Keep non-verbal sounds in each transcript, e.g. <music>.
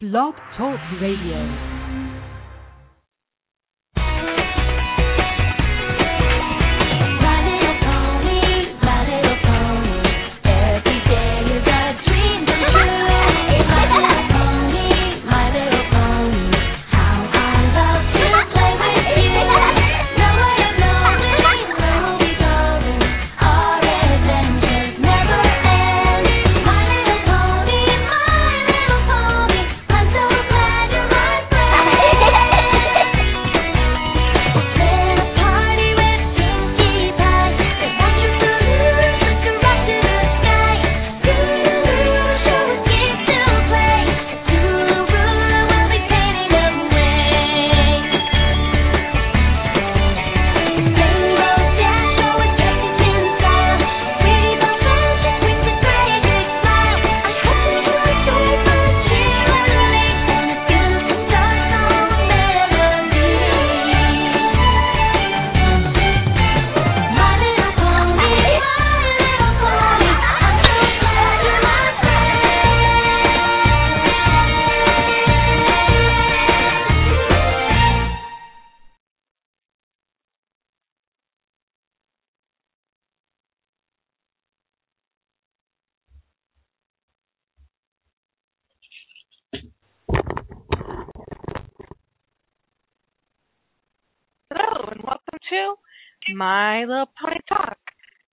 Blog Talk Radio. My Little Pony Talk.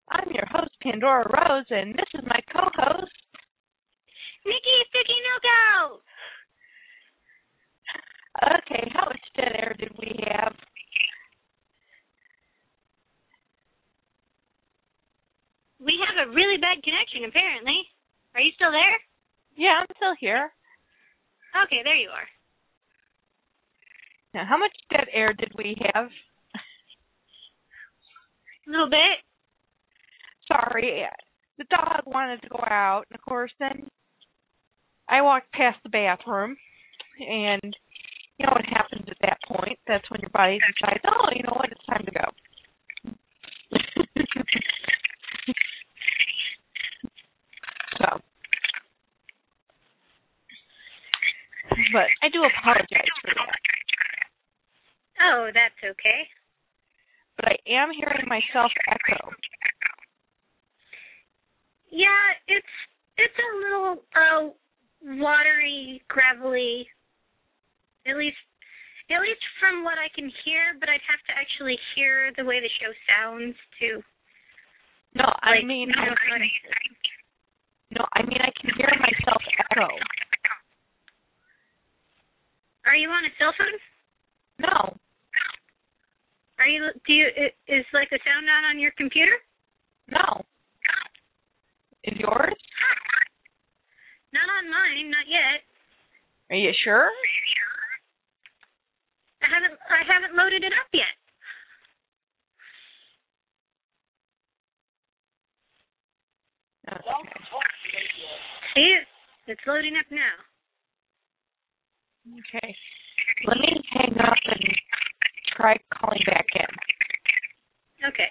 I'm your host, Pandora Rose, and this is my co-host, Nikki Sticky No Okay, how much dead air did we have? We have a really bad connection, apparently. Are you still there? Yeah, I'm still here. Okay, there you are. Now, how much dead air did we have? A little bit. Sorry, the dog wanted to go out, and of course, then I walked past the bathroom, and you know what happens at that point? That's when your body decides, oh, you know what, it's time to go. <laughs> so, but I do apologize for that. Oh, that's okay. But I am hearing myself echo. Yeah, it's it's a little uh watery, gravelly. At least at least from what I can hear, but I'd have to actually hear the way the show sounds to No, I mean, know I to no, I mean I can hear myself echo. Are you on a cell phone? No, Are you do you is like the sound on on your computer? no. Is yours? Not on mine, not yet. Are you sure? I haven't I haven't loaded it up yet. Okay. See? It's loading up now. Okay. Let me hang up and try calling back in. Okay.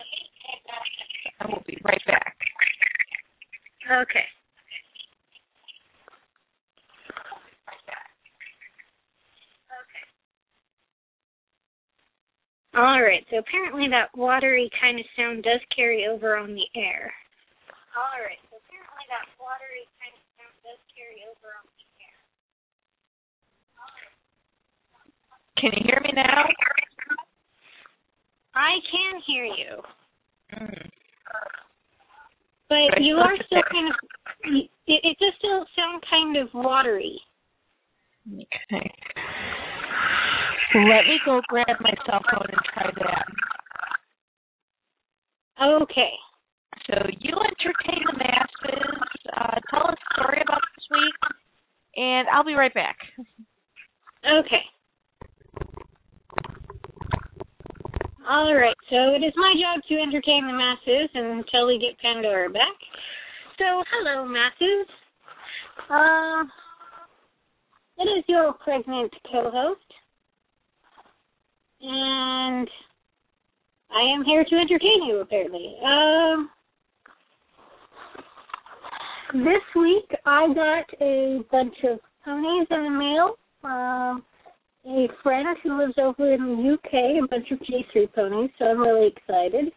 I will be right back. Okay. Okay. All right. So apparently that watery kind of sound does carry over on the air. All right. So apparently that watery kind of sound does carry over on the air. Can you hear me now? I can hear you, Mm. but you are still kind of. It, it does still sound kind of watery. Okay. Let me go grab my cell phone and try that. Okay. So you entertain the masses. Uh, tell us a story about this week, and I'll be right back. Okay. All right, so it is my job to entertain the masses until we get Pandora back. So, hello, masses. Uh, it is your pregnant co-host, and I am here to entertain you. Apparently, um, this week I got a bunch of ponies in the mail. Um, a friend who lives over in the UK, a bunch of G3 ponies, so I'm really excited.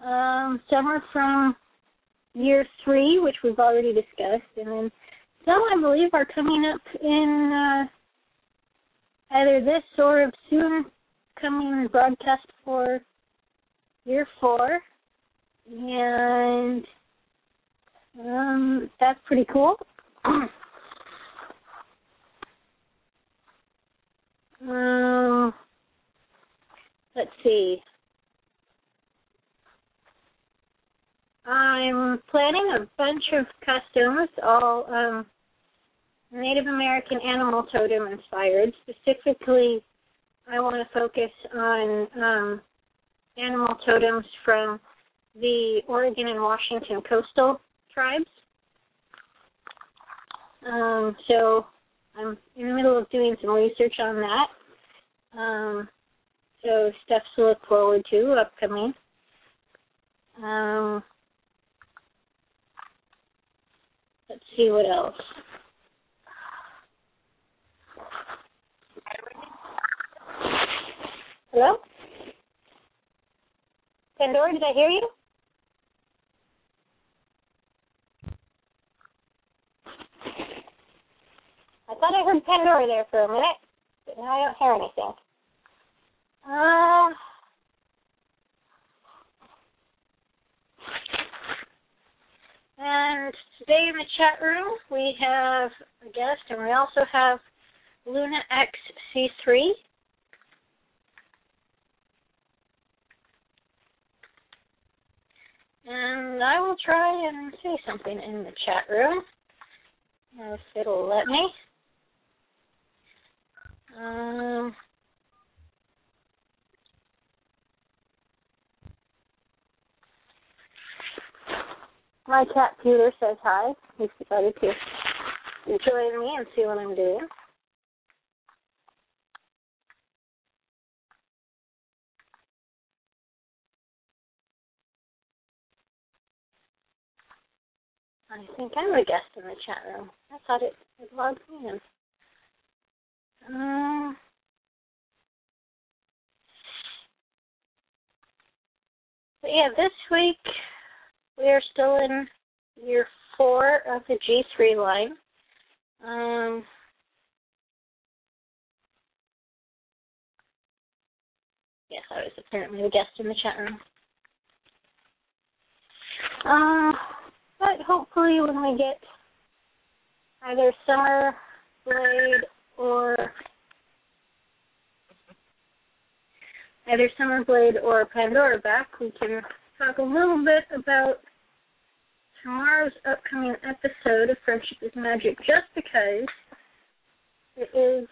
Um, some are from year three, which we've already discussed, and then some I believe are coming up in uh, either this or soon coming broadcast for year four, and um, that's pretty cool. <clears throat> um, let's see. I'm planning a bunch of costumes, all um, Native American animal totem inspired. Specifically, I want to focus on um, animal totems from the Oregon and Washington coastal tribes. Um, so I'm in the middle of doing some research on that. Um, so stuff to look forward to upcoming. Um, let's see what else. Hello? Pandora, did I hear you? I thought I heard Pandora there for a minute, but now I don't hear anything. Uh, and today in the chat room we have a guest, and we also have Luna XC3. And I will try and say something in the chat room if it'll let me. Um, my cat Peter says hi. He's decided to join me and see what I'm doing. I think I'm a guest in the chat room. I thought it, it logged me in. But yeah, this week we are still in year four of the G3 line. Um, yes, I was apparently a guest in the chat room. Um, but hopefully when we get either Summer Blade or either Summer Blade or Pandora back, we can talk a little bit about tomorrow's upcoming episode of Friendship is Magic just because it is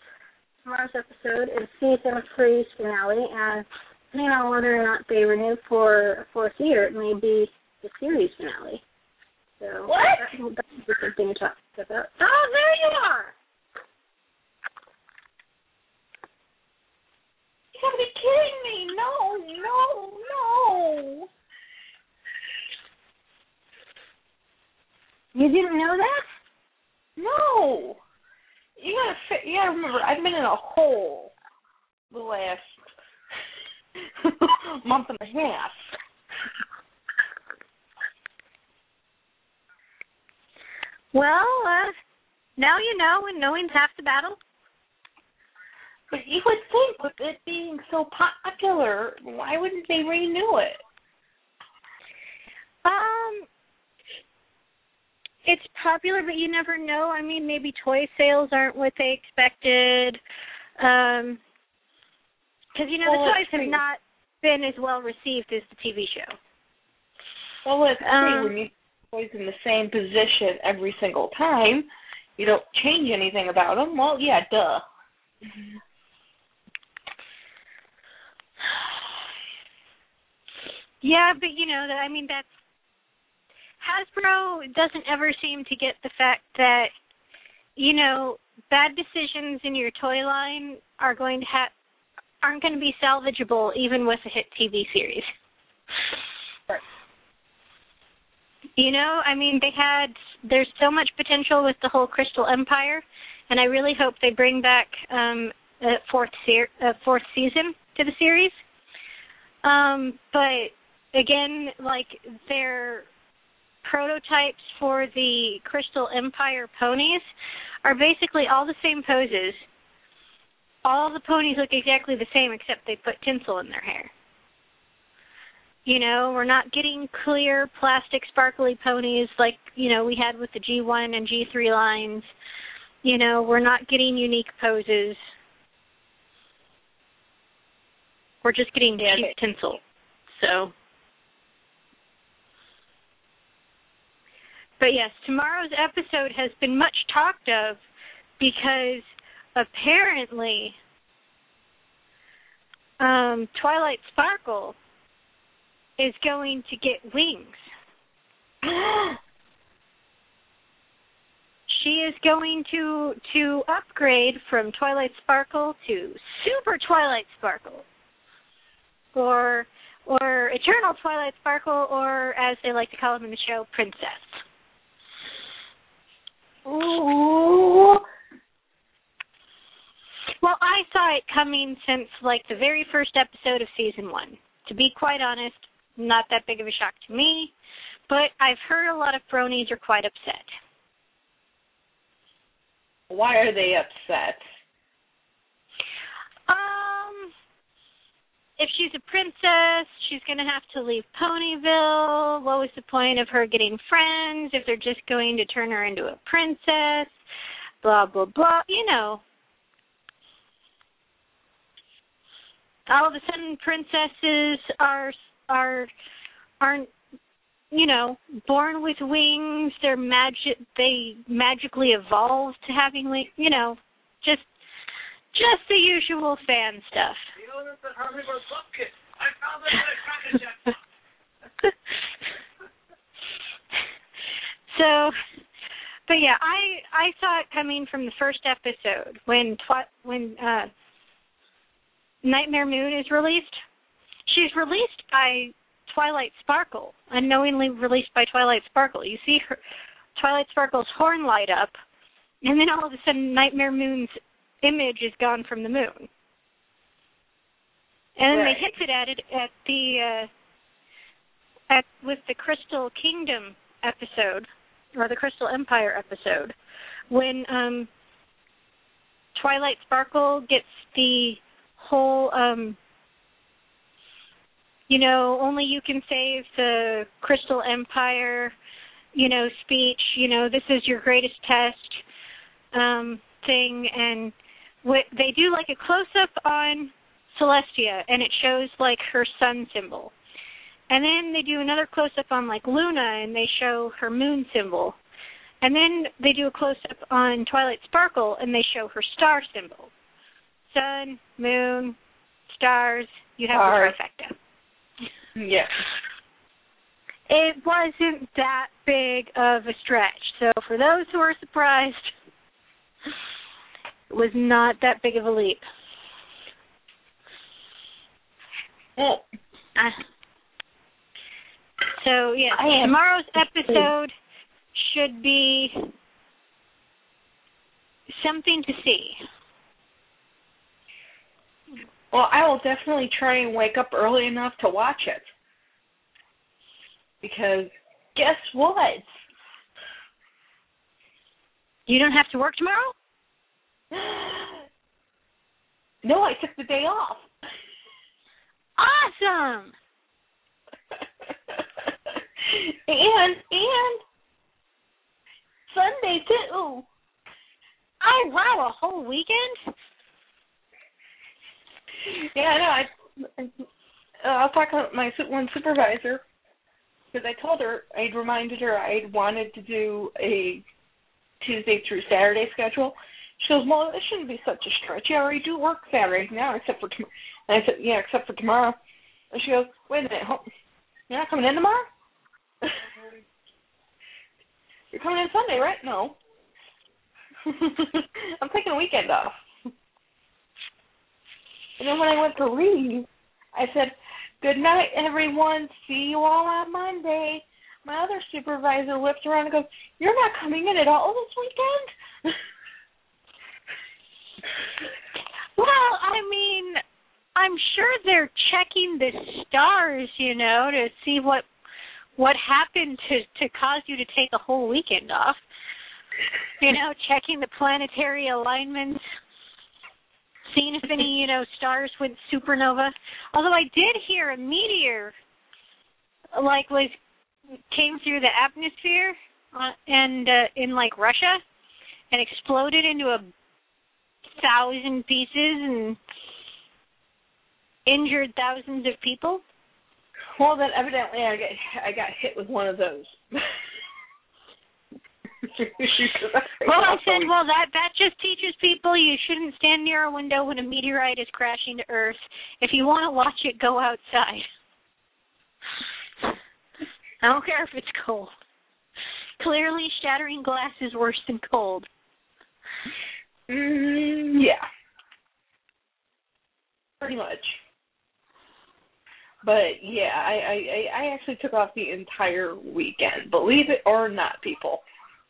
tomorrow's episode is season three's finale and depending on whether or not they renew for a fourth year, it may be the series finale. So What? that- that's thing to talk about. Oh, there you are. You gotta be kidding me! No, no, no! You didn't know that? No! You gotta fi- you gotta remember, I've been in a hole the last <laughs> month and a half. Well, uh, now you know, and knowing's half the battle. But you would think with it being so popular, why wouldn't they renew it? Um, it's popular, but you never know. I mean, maybe toy sales aren't what they expected. Um, because you know Well, the toys have see. not been as well received as the TV show. Well, let's Um, see, when you always in the same position every single time, you don't change anything about them. Well, yeah, duh. Yeah, but you know I mean that's Hasbro doesn't ever seem to get the fact that you know bad decisions in your toy line are going to have aren't going to be salvageable even with a hit TV series. Right. You know, I mean they had there's so much potential with the whole Crystal Empire and I really hope they bring back um, a fourth ser- a fourth season to the series. Um, but again, like their prototypes for the Crystal Empire ponies are basically all the same poses. All the ponies look exactly the same except they put tinsel in their hair. You know, we're not getting clear plastic sparkly ponies like, you know, we had with the G1 and G3 lines. You know, we're not getting unique poses. We're just getting Yeah, cheap tinsel. So But yes, tomorrow's episode has been much talked of because apparently um, Twilight Sparkle is going to get wings. <gasps> she is going to to upgrade from Twilight Sparkle to Super Twilight Sparkle. Or or Eternal Twilight Sparkle or as they like to call them in the show, Princess. Ooh. Well, I saw it coming since like the very first episode of season one. To be quite honest, not that big of a shock to me, but I've heard a lot of bronies are quite upset. Why are they upset? Um, if she's a princess, she's going to have to leave Ponyville. What was the point of her getting friends if they're just going to turn her into a princess? Blah blah blah. You know. All of a sudden, princesses are are aren't you know born with wings. They're magic. They magically evolve to having wings. You know, just just the usual fan stuff. <laughs> so, but yeah, I I saw it coming from the first episode when twi- when uh Nightmare Moon is released. She's released by Twilight Sparkle, unknowingly released by Twilight Sparkle. You see her Twilight Sparkle's horn light up, and then all of a sudden Nightmare Moon's image is gone from the moon. And Right. they hinted at it at the uh at with the Crystal Kingdom episode or the Crystal Empire episode when um Twilight Sparkle gets the whole um you know, only you can save the Crystal Empire, you know, speech, you know, this is your greatest test um thing and what they do like a close up on Celestia and it shows like her sun symbol. And then they do another close up on like Luna and they show her moon symbol. And then they do a close up on Twilight Sparkle and they show her star symbol. Sun, moon, stars, you have Stars. the trifecta. Yeah. It wasn't that big of a stretch. So for those who are surprised, it was not that big of a leap. Well, so yeah, I tomorrow's episode should be something to see. well, I will definitely try and wake up early enough to watch it. Because guess what? You don't have to work tomorrow? <gasps> no, I took the day off. Awesome. and and Sunday too. Oh wow, a whole weekend? Yeah, I know. I uh, I was talking with my one supervisor because I told her I'd reminded her I'd wanted to do a Tuesday through Saturday schedule. She goes, "Well, it shouldn't be such a stretch. You already do work Saturdays now, except for tomorrow." And I said, yeah, except for tomorrow. And she goes, wait a minute, you're not coming in tomorrow? <laughs> you're coming in Sunday, right? No. <laughs> I'm taking a weekend off. And then when I went to leave, I said, Good night, everyone. See you all on Monday. My other supervisor looked around and goes, You're not coming in at all this weekend? <laughs> well, I mean, I'm sure they're checking the stars, you know, to see what what happened to to cause you to take a whole weekend off. You know, checking the planetary alignments, seeing if any, you know, stars went supernova. Although I did hear a meteor like was came through the atmosphere uh, and uh, in like Russia and exploded into a thousand pieces and injured thousands of people. Well, then evidently I got I got hit with one of those. <laughs> Well, I said, well, that that just teaches people you shouldn't stand near a window when a meteorite is crashing to Earth. If you want to watch it, go outside. I don't care if it's cold. Clearly, shattering glass is worse than cold. Mm, yeah. Pretty much. But yeah, I, I I actually took off the entire weekend. Believe it or not, people.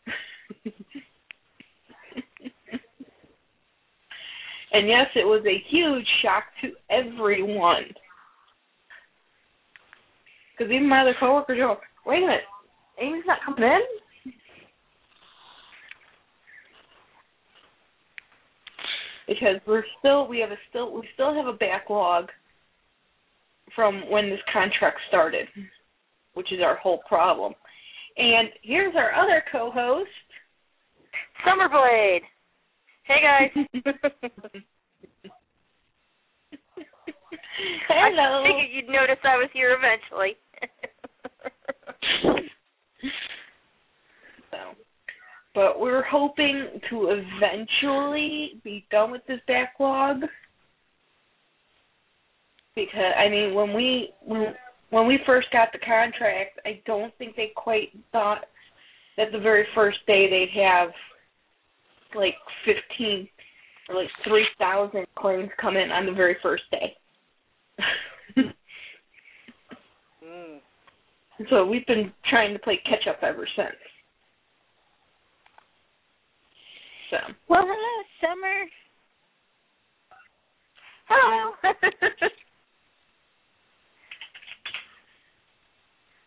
<laughs> and yes, it was a huge shock to everyone. Because even my other coworkers go, "Wait a minute, Amy's not coming in." because we're still we have a still we still have a backlog from when this contract started, which is our whole problem. And here's our other co-host, Summerblade. Hey guys. <laughs> Hello. I figured you'd notice I was here eventually. <laughs> so, but we're hoping to eventually be done with this backlog. Because I mean, when we when when we first got the contract, I don't think they quite thought that the very first day they'd have like fifteen or like three thousand claims come in on the very first day. mm. <laughs> So we've been trying to play catch up ever since. So Well, hello, Summer. Hello. <laughs>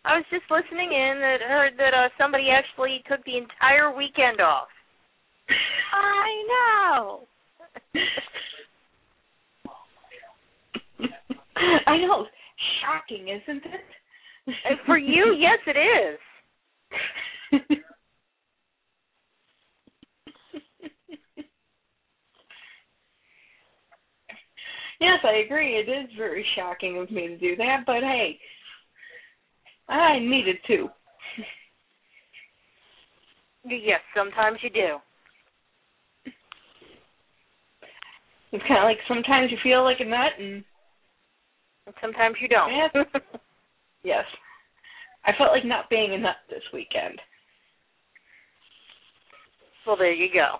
I was just listening in that heard that uh, somebody actually took the entire weekend off. <laughs> I know. <laughs> I know, shocking, isn't it? And for you, yes, it is. <laughs> yes, I agree. It is very shocking of me to do that, but hey, I needed to. Yes, sometimes you do. It's kind of like sometimes you feel like a nut, and And sometimes you don't. Yeah. <laughs> yes, I felt like not being a nut this weekend. well, there you go.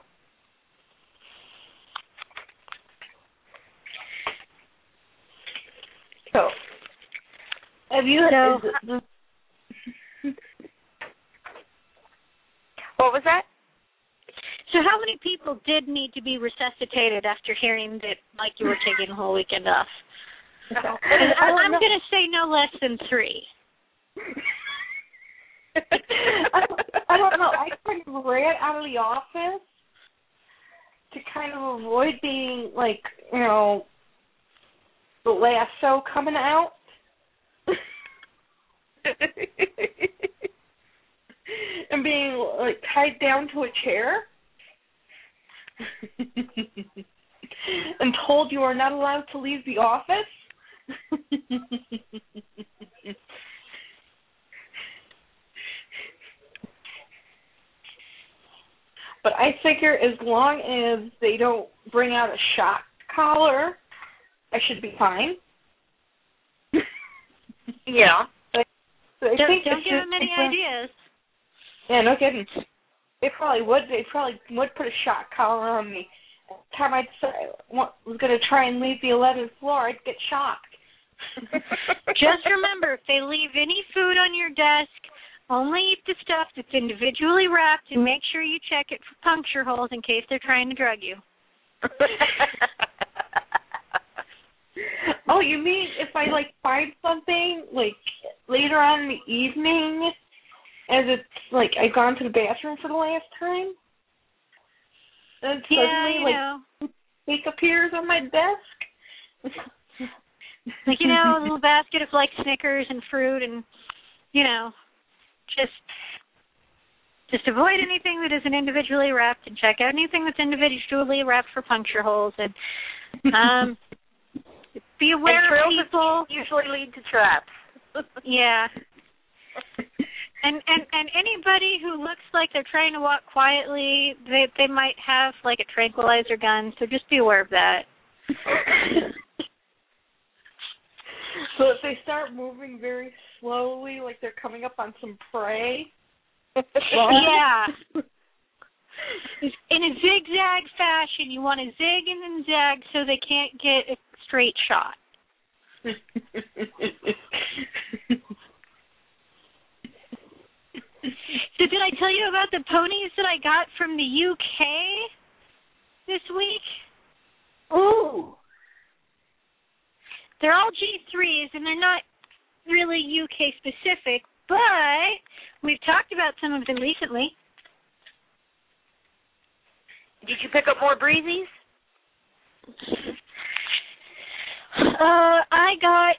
So, have you? So- is it- What was that? So, how many people did need to be resuscitated after hearing that, like, you were taking the whole weekend off? Don't I'm going to say no less than three. <laughs> I, don't, I don't know. I kind of ran out of the office to kind of avoid being like, you know, the lasso coming out. <laughs> and being like tied down to a chair. <laughs> and told you are not allowed to leave the office. But I figure as long as they don't bring out a shock collar, I should be fine. yeah. So I Don't, think don't give them any ideas. Yeah, no kidding. They probably would. They probably would put a shock collar on me. Every time I was going to try and leave the 11th floor, I'd get shocked. <laughs> Just remember, if they leave any food on your desk, only eat the stuff that's individually wrapped and make sure you check it for puncture holes in case they're trying to drug you. <laughs> Oh, you mean if I like find something like later on in the evening, as it's like I've gone to the bathroom for the last time, And suddenly you like know. cake appears on my desk. Like, you know, a little <laughs> basket of like Snickers and fruit and you know, just just avoid anything that isn't individually wrapped and check out anything that's individually wrapped for puncture holes and um be aware and of people usually lead to traps. <laughs> Yeah. And and and anybody who looks like they're trying to walk quietly, they they might have like a tranquilizer gun, so just be aware of that. <laughs> So if they start moving very slowly, like they're coming up on some prey. <laughs> yeah. In a zigzag fashion, you want to zig and then zag so they can't get a straight shot. <laughs> So <laughs> did I tell you about the ponies that I got from the UK this week? Ooh. They're all G3s and they're not really UK specific, but we've talked about some of them recently. Did you pick up more breezies? Uh, I got.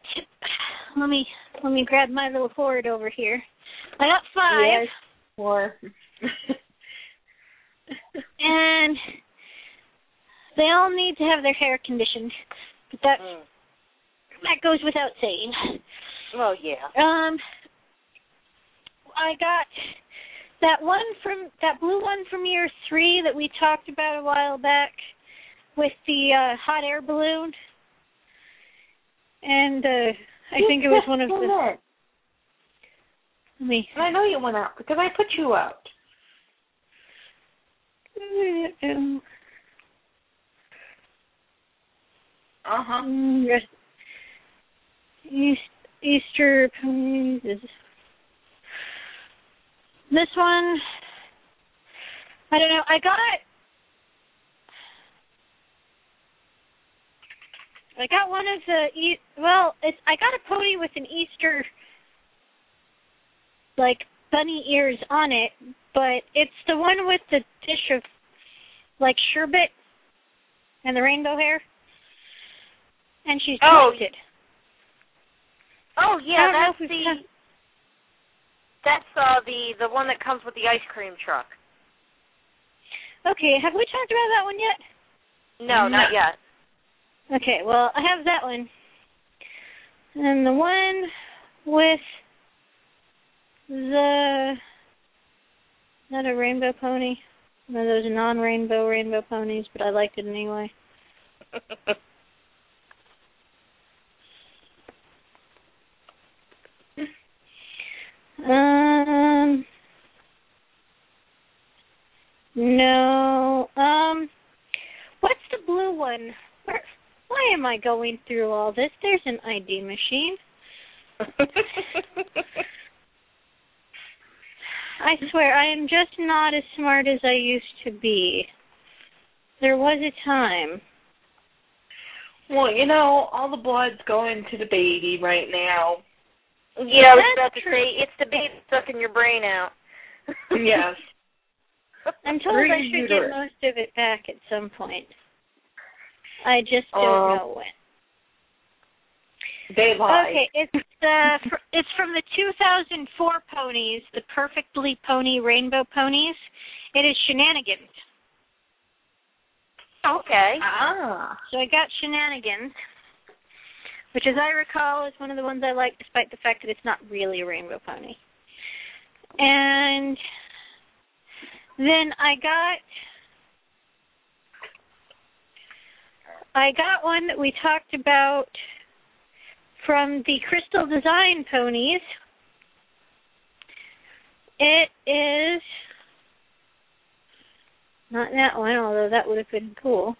Let me let me grab my little hoard over here. I got five, Yes. Or <laughs> and they all need to have their hair conditioned, but that that goes without saying. Well, yeah. Um, I got that one from that blue one from year three that we talked about a while back with the uh hot air balloon, and uh I think it was one of the. And Let me. I know you went out because I put you out. Uh huh. Mm, yes. East, Easter ponies. This one, I don't know. I got, I got one of the e- well. It's I got a pony with an Easter, like bunny ears on it, but it's the one with the dish of like sherbet and the rainbow hair and she's Oh, twisted. Oh yeah, that's the that's uh the the one that comes with the ice cream truck. Okay, have we talked about that one yet? No, not yet. Okay, well, I have that one. And the one with the not a rainbow pony. One of those non-rainbow rainbow ponies, but I liked it anyway. <laughs> Um, no. Um, what's the blue one? Where, why am I going through all this? There's an ID machine. <laughs> I swear, I am just not as smart as I used to be. There was a time. Well, you know, all the blood's going to the baby right now. yeah, I was That's about to true. say it's the baby sucking your brain out. <laughs> Yes. I'm told Through I your should get most of it back at some point. I just don't Oh. know when. They lie. Okay, it's uh it's from the 2004 ponies, the Perfectly Pony Rainbow Ponies. It is Shenanigans. okay. Ah. So I got Shenanigans, which, as I recall, is one of the ones I like, despite the fact that it's not really a rainbow pony. And then I got I got one that we talked about from the Crystal Design ponies. It is not that one, although that would have been cool.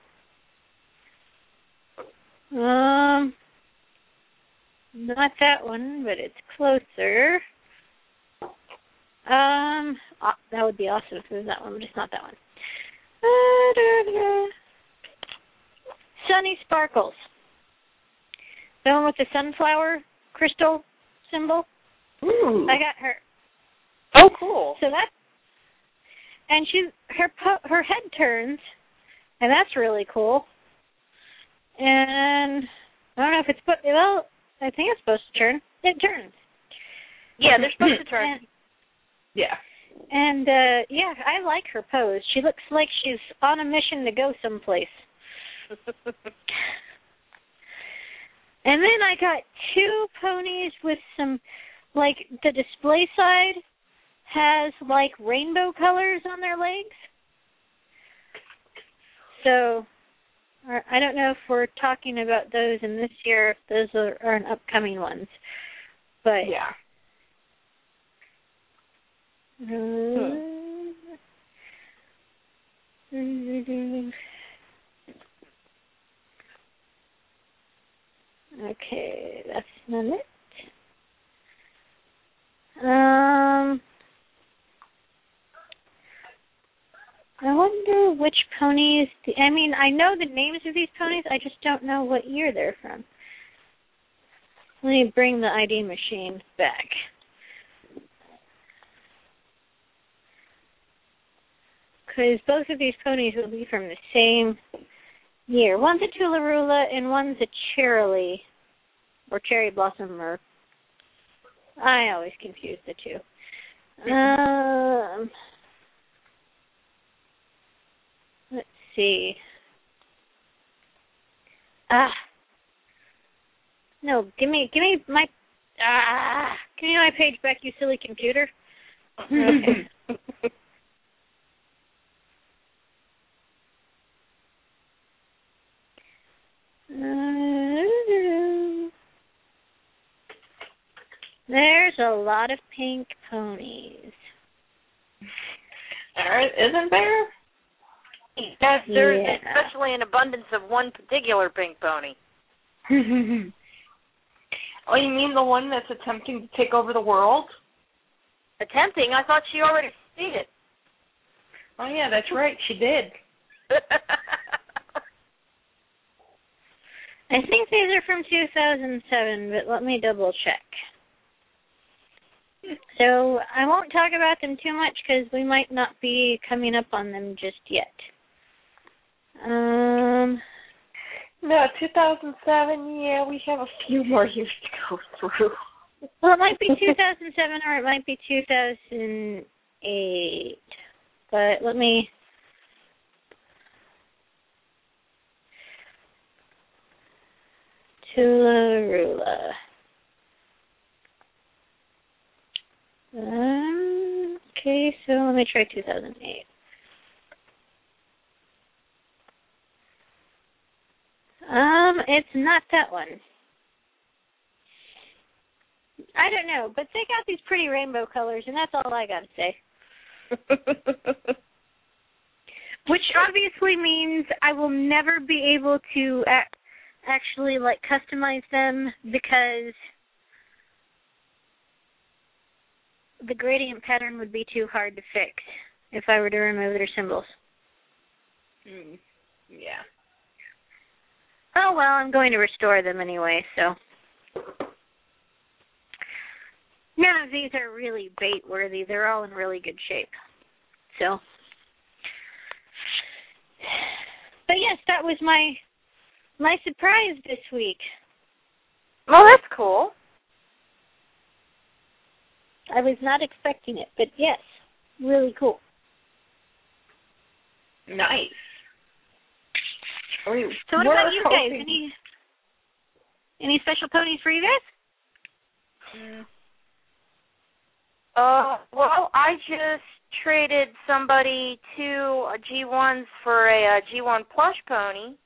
Um, not that one, but it's closer. Um, ah, that would be awesome if it was that one, but it's not that one. Da-da-da. Sunny Sparkles. The one with the sunflower crystal symbol. Ooh. I got her. Oh, cool. So that, and she her her head turns, and that's really cool. And I don't know if it's but well, I think it's supposed to turn. It turns. Yeah, they're supposed to turn. And, yeah. and uh yeah, I like her pose. She looks like she's on a mission to go someplace. <laughs> And then I got two ponies with some, like the display side has like rainbow colors on their legs. So I don't know if we're talking about those in this year, if those are, are an upcoming ones. But Yeah. uh, Okay, that's not it. Um, I wonder which ponies. The, I mean, I know the names of these ponies. I just don't know what year they're from. Let me bring the ID machine back. Because both of these ponies will be from the same year. One's a Toola-Roola and one's a Cherry or Cherry Blossom or I always confuse the two. Um let's see. Ah no, give me give me my ah give me my page back, you silly computer. <laughs> Okay. <laughs> There's a lot of pink ponies. There isn't there? Yes, there's Yeah. especially an abundance of one particular pink pony. <laughs> oh, you mean the one that's attempting to take over the world? Attempting? I thought she already succeeded. Oh yeah, that's right. She did. <laughs> I think these are from 2007, but let me double check. So I won't talk about them too much because we might not be coming up on them just yet. Um, No, 2007. Yeah, we have a few more years to go through. well, it might be 2007 or it might be 2008. But let me. Toola-Roola. Um, okay, so let me try 2008. Um, it's not that one. I don't know, but they got these pretty rainbow colors, and that's all I got to say. <laughs> Which obviously means I will never be able to a- actually like customize them because the gradient pattern would be too hard to fix if I were to remove their symbols. mm, yeah. Oh well, I'm going to restore them anyway, so none of these are really bait worthy. They're all in really good shape. So But yes, that was my my surprise this week. well, that's cool. I was not expecting it, but yes, really cool. Nice. We So what about you guys? Any any special ponies for you guys? Mm. Uh, well, I just traded somebody two uh, G1s for a, uh G1 plush pony.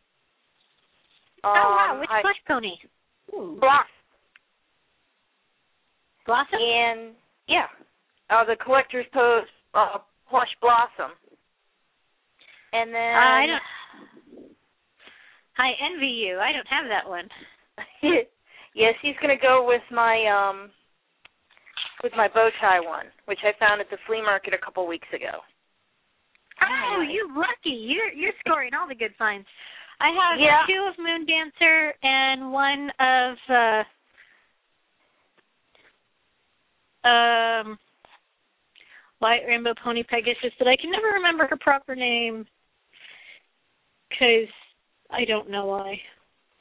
Oh wow, Um, which I- plush pony? Ooh. Block. Blossom? And yeah, uh, the collector's pose uh, plush blossom. And then I don't I envy you. I don't have that one. <laughs> yes, he's gonna go with my um with my bow tie one, which I found at the flea market a couple weeks ago. Oh, you lucky. You're you're scoring all the good finds. I have Yeah. two of Moon Dancer and one of uh um White Rainbow Pony Pegasus, but I can never remember her proper name because I don't know why.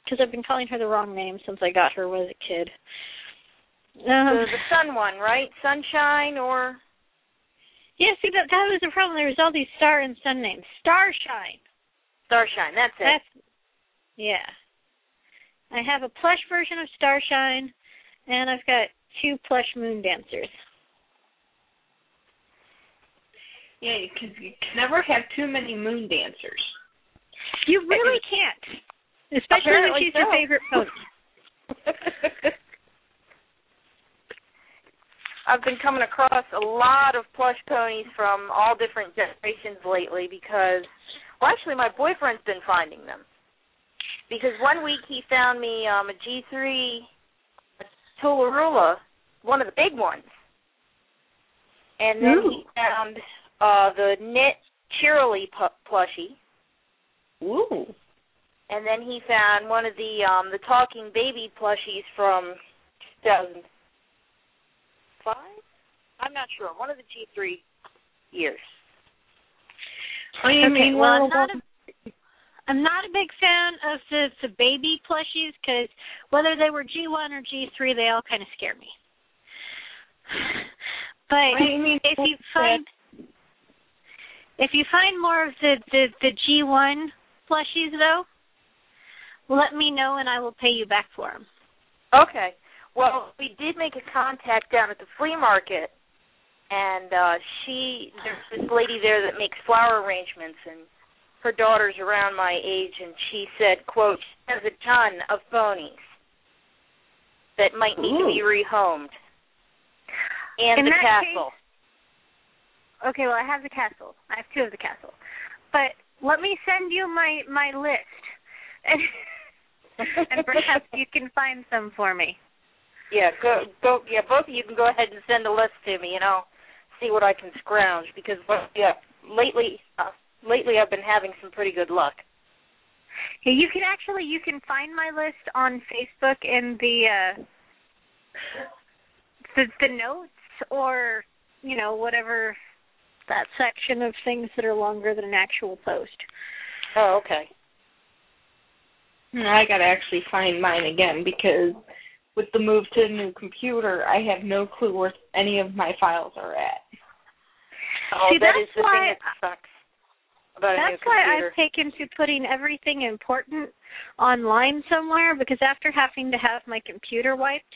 Because I've been calling her the wrong name since I got her as a kid. The, Um, the sun one, right? Sunshine or yeah, see that that was the problem. There was all these star and sun names. Starshine. Starshine. That's it. That's yeah. I have a plush version of Starshine, and I've got two plush Moon Dancers. Yeah, because you can never have too many moon dancers. You really can't, especially Apparently when she's so. your favorite pony. <laughs> I've been coming across a lot of plush ponies from all different generations lately because, well, actually, my boyfriend's been finding them. Because one week he found me um, a G3 Toola-Roola, one of the big ones, and then he found uh, the knit Cheerilee pu- plushie, Ooh. and then he found one of the um, the talking baby plushies from 2005. I'm not sure. One of the G3 years. Oh, you okay, mean well, I'm not a, I'm not a big fan of the the baby plushies because whether they were G1 or G3, they all kind of scare me. <sighs> But you mean if you find if you find more of the the the G1 plushies though, let me know and I will pay you back for them. Okay. Well, we did make a contact down at the flea market, and uh she there's this lady there that makes flower arrangements, and her daughter's around my age, and she said, "quote she has a ton of phonies that might need to be rehomed, and In the castle." Okay, well I have the castle. I have two of the castle. But let me send you my my list. And, <laughs> and perhaps you can find some for me. Yeah, go go. Yeah, both of you can go ahead and send a list to me, and I'll see what I can scrounge. Because well, yeah, lately, uh, lately I've been having some pretty good luck. Yeah, you can actually you can find my list on Facebook in the uh the the notes or you know whatever that section of things that are longer than an actual post. Oh, okay. No, I gotta actually find mine again because with the move to the new computer, I have no clue where any of my files are at. Oh, See, that that's is the why- thing that sucks about a new That's why. I've taken to putting everything important online somewhere because after having to have my computer wiped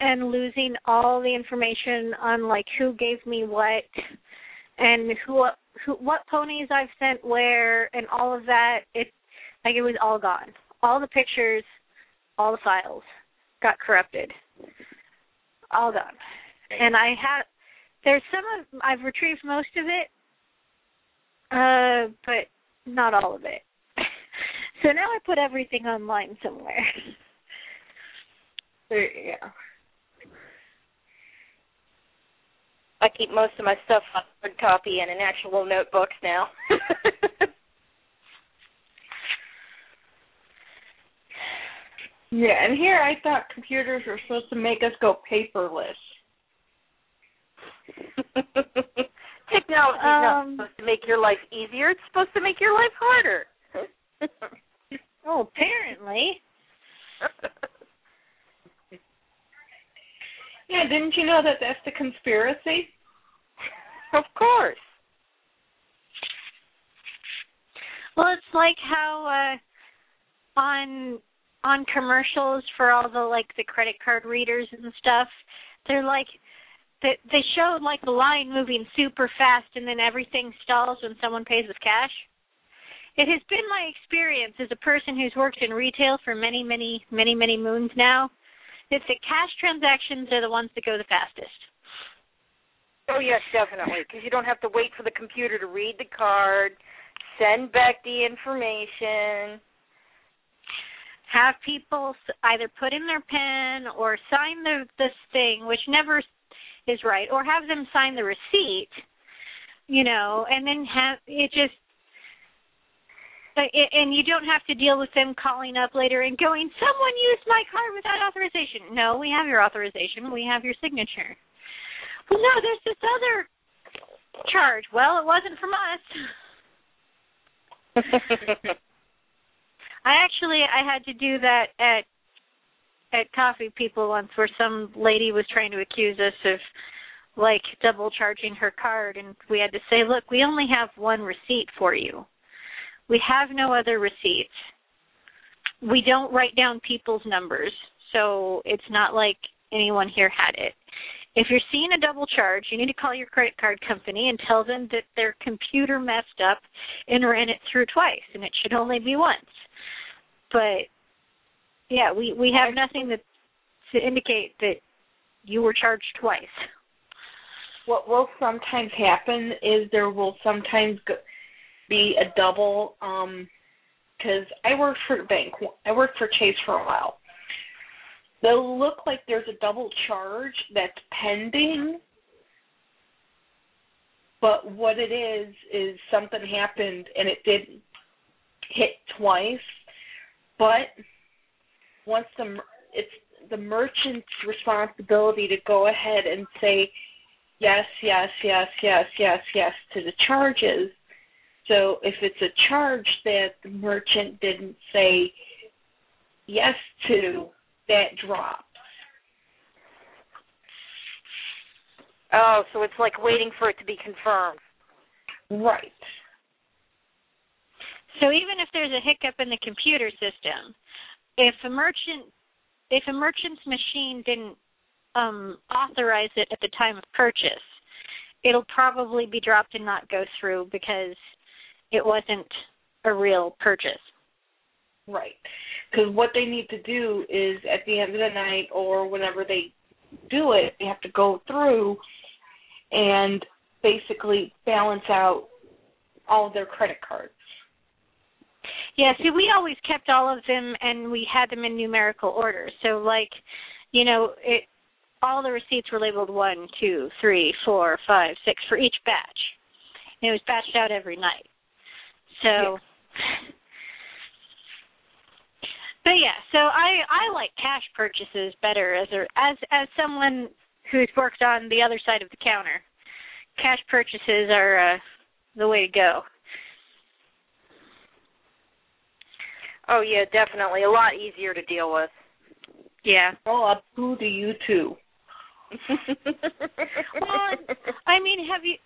and losing all the information on like who gave me what and who who what ponies I've sent where and all of that it like it was all gone. All the pictures, all the files got corrupted. All gone. And I have there's some of I've retrieved most of it uh, but not all of it. <laughs> so now I put everything online somewhere. There, yeah. I keep most of my stuff on hard copy and in actual notebooks now. <laughs> Yeah, and here I thought computers were supposed to make us go paperless. <laughs> Technology is not Um, supposed to make your life easier. It's supposed to make your life harder. <laughs> Oh, apparently. <laughs> Yeah, didn't you know that that's the conspiracy? of course. Well, it's like how uh on on commercials for all the like the credit card readers and stuff, they're like they they showed like the line moving super fast and then everything stalls when someone pays with cash. It has been my experience as a person who's worked in retail for many, many, many, many moons now that the cash transactions are the ones that go the fastest. Oh yes, definitely, because you don't have to wait for the computer to read the card, send back the information. Have people either put in their pen or sign the this thing, which never is right, or have them sign the receipt, you know, and then have it just uh, it, and you don't have to deal with them calling up later and going, "Someone used my card without authorization." No, we have your authorization. We have your signature. Well, no, there's this other charge. Well, it wasn't from us. <laughs> I actually I had to do that at at Coffee People once, where some lady was trying to accuse us of like double charging her card, and we had to say, "Look, we only have one receipt for you. We have no other receipts. We don't write down people's numbers, so it's not like anyone here had it." If you're seeing a double charge, you need to call your credit card company and tell them that their computer messed up and ran it through twice, and it should only be once. But yeah, we we have nothing that to indicate that you were charged twice. What will sometimes happen is there will sometimes be a double. um Because I worked for the bank, I worked for Chase for a while. They'll look like there's a double charge that's pending, but what it is is something happened and it did hit twice. But once the it's the merchant's responsibility to go ahead and say yes, yes, yes, yes, yes, yes to the charges. So if it's a charge that the merchant didn't say yes to, that drops. Oh, so it's like waiting for it to be confirmed. Right. So even if there's a hiccup in the computer system, if a merchant if a merchant's machine didn't um, authorize it at the time of purchase, it'll probably be dropped and not go through because it wasn't a real purchase. Right. Because what they need to do is at the end of the night or whenever they do it, they have to go through and basically balance out all their credit cards. Yeah, see, we always kept all of them, and we had them in numerical order. So, like, you know, it all the receipts were labeled one, two, three, four, five, six for each batch. And it was batched out every night. So, Yeah. <laughs> but yeah, so I I like cash purchases better as a as as someone who's worked on the other side of the counter. Cash purchases are uh, the way to go. Oh yeah, definitely. A lot easier to deal with. Yeah. Oh, up to you too. <laughs> Well, I mean, have you?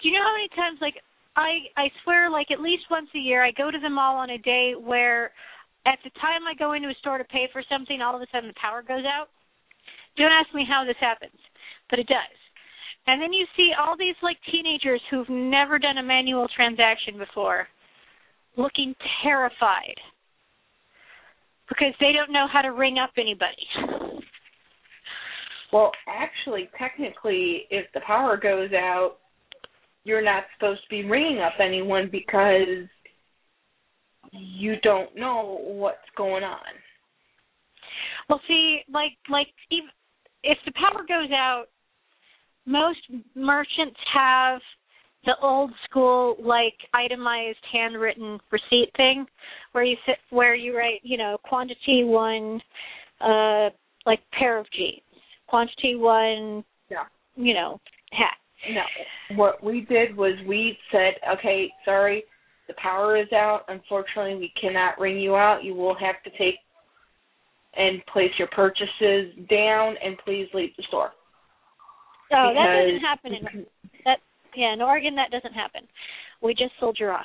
Do you know how many times, like, I I swear, like at least once a year, I go to the mall on a day where, at the time I go into a store to pay for something, all of a sudden the power goes out. Don't ask me how this happens, but it does. And then you see all these like teenagers who've never done a manual transaction before, looking terrified because they don't know how to ring up anybody. Well, actually, technically, if the power goes out, you're not supposed to be ringing up anyone because you don't know what's going on. Well, see, like like even if the power goes out, most merchants have the old school like itemized handwritten receipt thing where you sit where you write, you know, quantity one uh like pair of jeans, quantity one Yeah. you know, hat. No. What we did was we said, okay, sorry, the power is out. Unfortunately, we cannot ring you out. You will have to take and place your purchases down and please leave the store. Oh, that doesn't happen in yeah, in Oregon that doesn't happen. We just soldier on.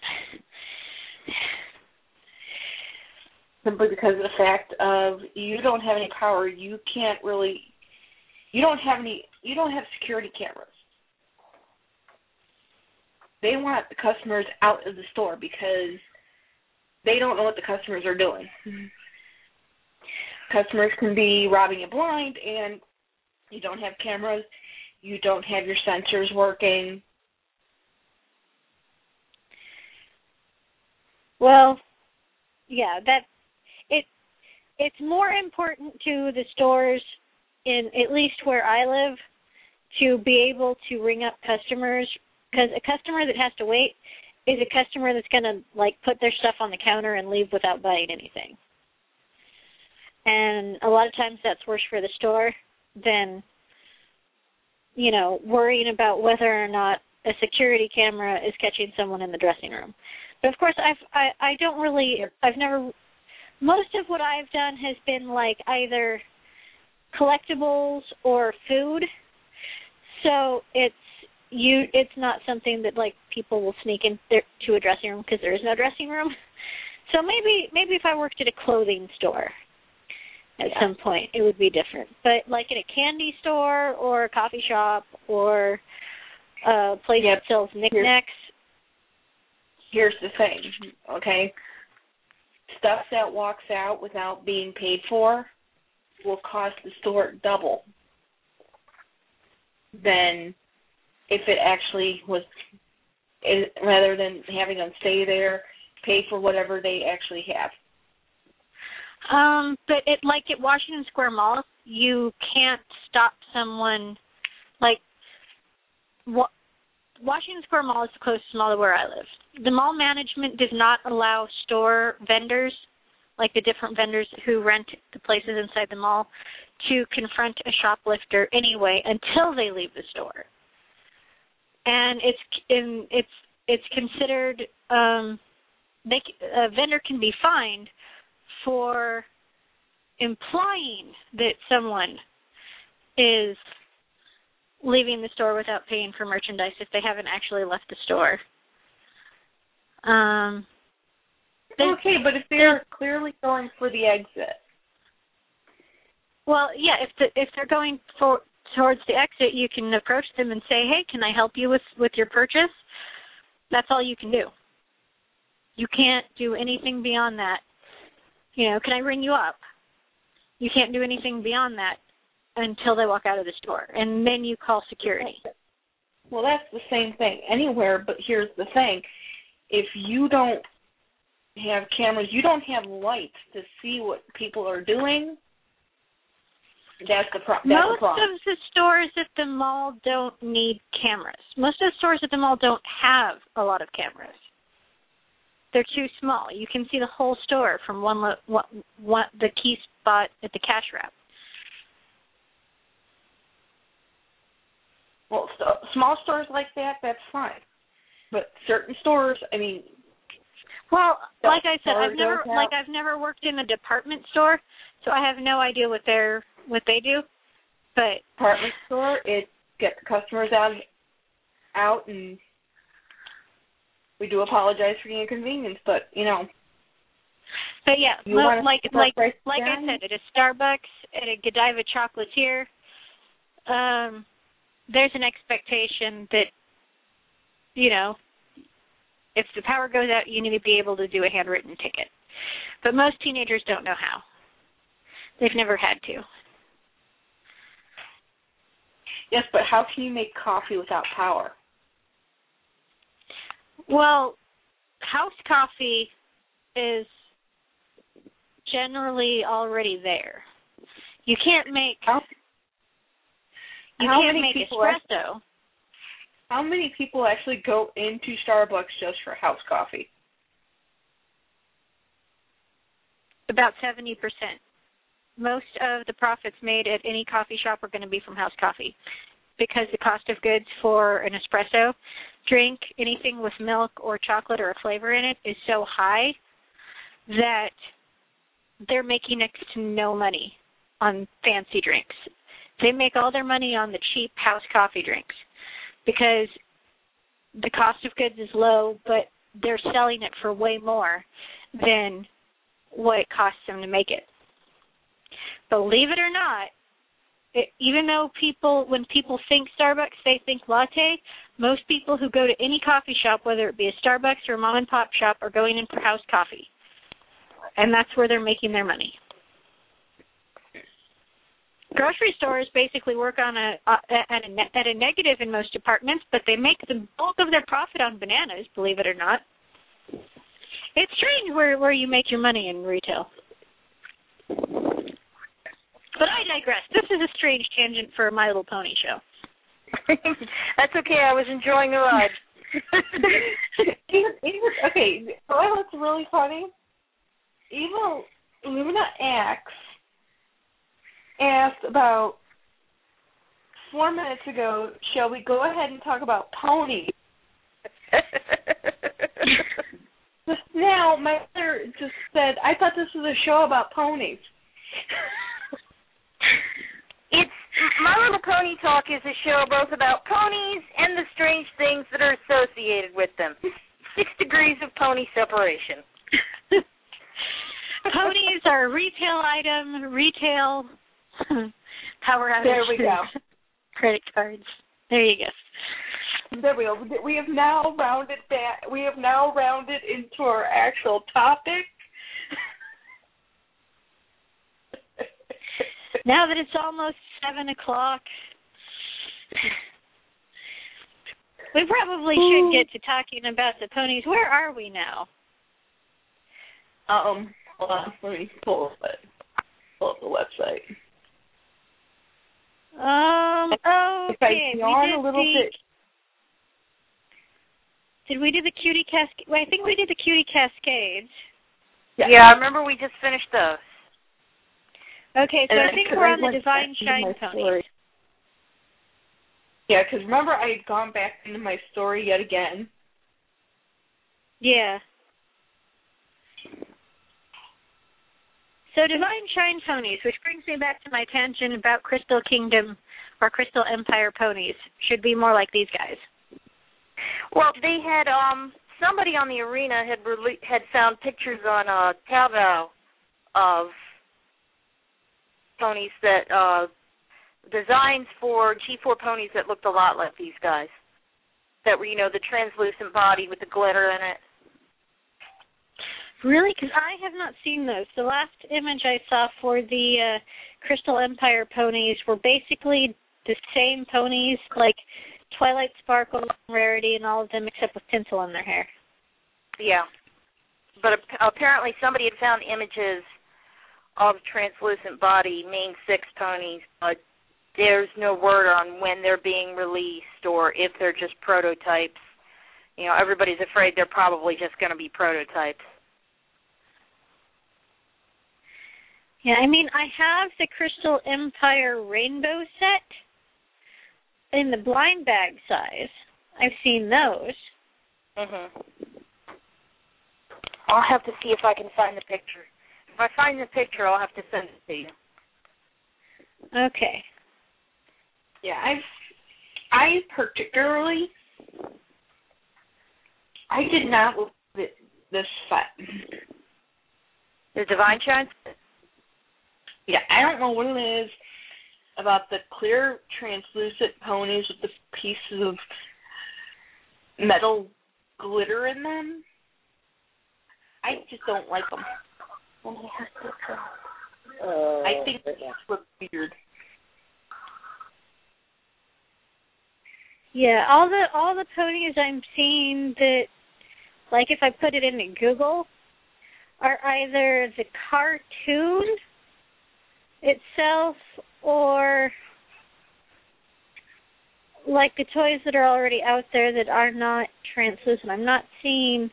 Simply because of the fact of you don't have any power, you can't really you don't have any you don't have security cameras. They want the customers out of the store because they don't know what the customers are doing. Customers can be robbing you blind and you don't have cameras, you don't have your sensors working. Well, yeah, that it it's more important to the stores in at least where I live to be able to ring up customers because a customer that has to wait is a customer that's going to like put their stuff on the counter and leave without buying anything. And a lot of times that's worse for the store than you know, worrying about whether or not a security camera is catching someone in the dressing room. But of course I've I I don't really I've never most of what I've done has been like either collectibles or food. So it's you it's not something that like people will sneak into a dressing room because there is no dressing room. So maybe maybe if I worked at a clothing store at Yeah. some point it would be different. But like at a candy store or a coffee shop or a place Yep. that sells knickknacks, Here's the thing, okay? Stuff that walks out without being paid for will cost the store double than if it actually was is, rather than having them stay there, pay for whatever they actually have. Um, but it like at Washington Square Mall, you can't stop someone like wa- Washington Square Mall is the closest mall to where I live. The mall management does not allow store vendors, like the different vendors who rent the places inside the mall, to confront a shoplifter anyway until they leave the store. And it's in it's it's considered um they a vendor can be fined for implying that someone is leaving the store without paying for merchandise if they haven't actually left the store. Um they- Okay, but if they're clearly going for the exit, well, yeah, if the if they're going for towards the exit, you can approach them and say, "Hey, can I help you with with your purchase?" That's all you can do. You can't do anything beyond that. You know, can I ring you up? You can't do anything beyond that until they walk out of the store, and then you call security. Well, that's the same thing anywhere, but here's the thing. If you don't have cameras, you don't have lights to see what people are doing. That's the pro- that's the Most problem. of the stores at the mall don't need cameras. Most of the stores at the mall don't have a lot of cameras. They're too small. You can see the whole store from one lo- one, one the key spot at the cash wrap. Well, so, small stores like that, that's fine. But certain stores, I mean, Well, like I said, I've never have- like I've never worked in a department store, so I have no idea what they're what they do. But department store, it get the customers out out and we do apologize for the inconvenience, but you know, But yeah, You mo- wanna like like like I said, at a Starbucks, at a Godiva chocolatier, um, there's an expectation that you know, if the power goes out, you need to be able to do a handwritten ticket. But most teenagers don't know how. They've never had to. yes, but how can you make coffee without power? Well, house coffee is generally already there. You can't make you how can't many make people act- espresso. how many people actually go into Starbucks just for house coffee? About seventy percent. Most of the profits made at any coffee shop are going to be from house coffee, because the cost of goods for an espresso drink, anything with milk or chocolate or a flavor in it, is so high that they're making next to no money on fancy drinks. They make all their money on the cheap house coffee drinks because the cost of goods is low, but they're selling it for way more than what it costs them to make it. Believe it or not, it, even though people, when people think Starbucks, they think latte, most people who go to any coffee shop, whether it be a Starbucks or a mom and pop shop, are going in for house coffee. And that's where they're making their money. Grocery stores basically work on a uh, at a ne- at a negative in most departments, but they make the bulk of their profit on bananas. Believe it or not, it's strange where where you make your money in retail. But I digress. This is a strange tangent for a My Little Pony show. <laughs> That's okay. I was enjoying the ride. <laughs> even, even, okay, you know what's really funny? Even Luna X asked about four minutes ago, shall we go ahead and talk about ponies? <laughs> Just now, my mother just said, I thought this was a show about ponies. it's My Little Pony Talk is a show both about ponies and the strange things that are associated with them. Six degrees of pony separation. <laughs> Ponies are a retail item, retail <laughs> power outage. There we go. <laughs> Credit cards. There you go. There we go. We have now rounded back. We have now rounded into our actual topic. <laughs> Now that it's almost seven o'clock, we probably should get to talking about the ponies. Where are we now? Um, hold on. Let me pull up, pull up the website. Um. If I Okay. yawn we did a little the, bit, Did we do the cutie cascade? Well, I think we did the cutie cascades. Yeah. Yeah, I remember we just finished those. Okay, so And I think we're on the divine shine my ponies. Yeah, because remember I had gone back into my story yet again. Yeah. So divine shine ponies, which brings me back to my tangent about Crystal Kingdom or Crystal Empire ponies, should be more like these guys. Well, they had um somebody on the arena had rele- had found pictures on uh Taobao of ponies that uh designs for G4 ponies that looked a lot like these guys. That were, you know, the translucent body with the glitter in it. Really? Because I have not seen those. The last image I saw for the uh, Crystal Empire ponies were basically the same ponies, like Twilight Sparkle, Rarity, and all of them except with tinsel in their hair. Yeah. But ap- apparently somebody had found images of translucent body main six ponies, but there's no word on when they're being released or if they're just prototypes. You know, everybody's afraid they're probably just going to be prototypes. Yeah, I mean, I have the Crystal Empire rainbow set in the blind bag size. I've seen those. Mhm. I'll have to see if I can find the picture. If I find the picture, I'll have to send it to you. Okay. Yeah, I've I particularly I did not love it, this set. The Divine Shines? Yeah, I don't know what it is about the clear translucent ponies with the pieces of metal glitter in them. I just don't like them. Uh, I think they just look weird. Yeah, all the all the ponies I'm seeing that like if I put it into Google are either the cartoon itself or like the toys that are already out there that are not translucent. I'm not seeing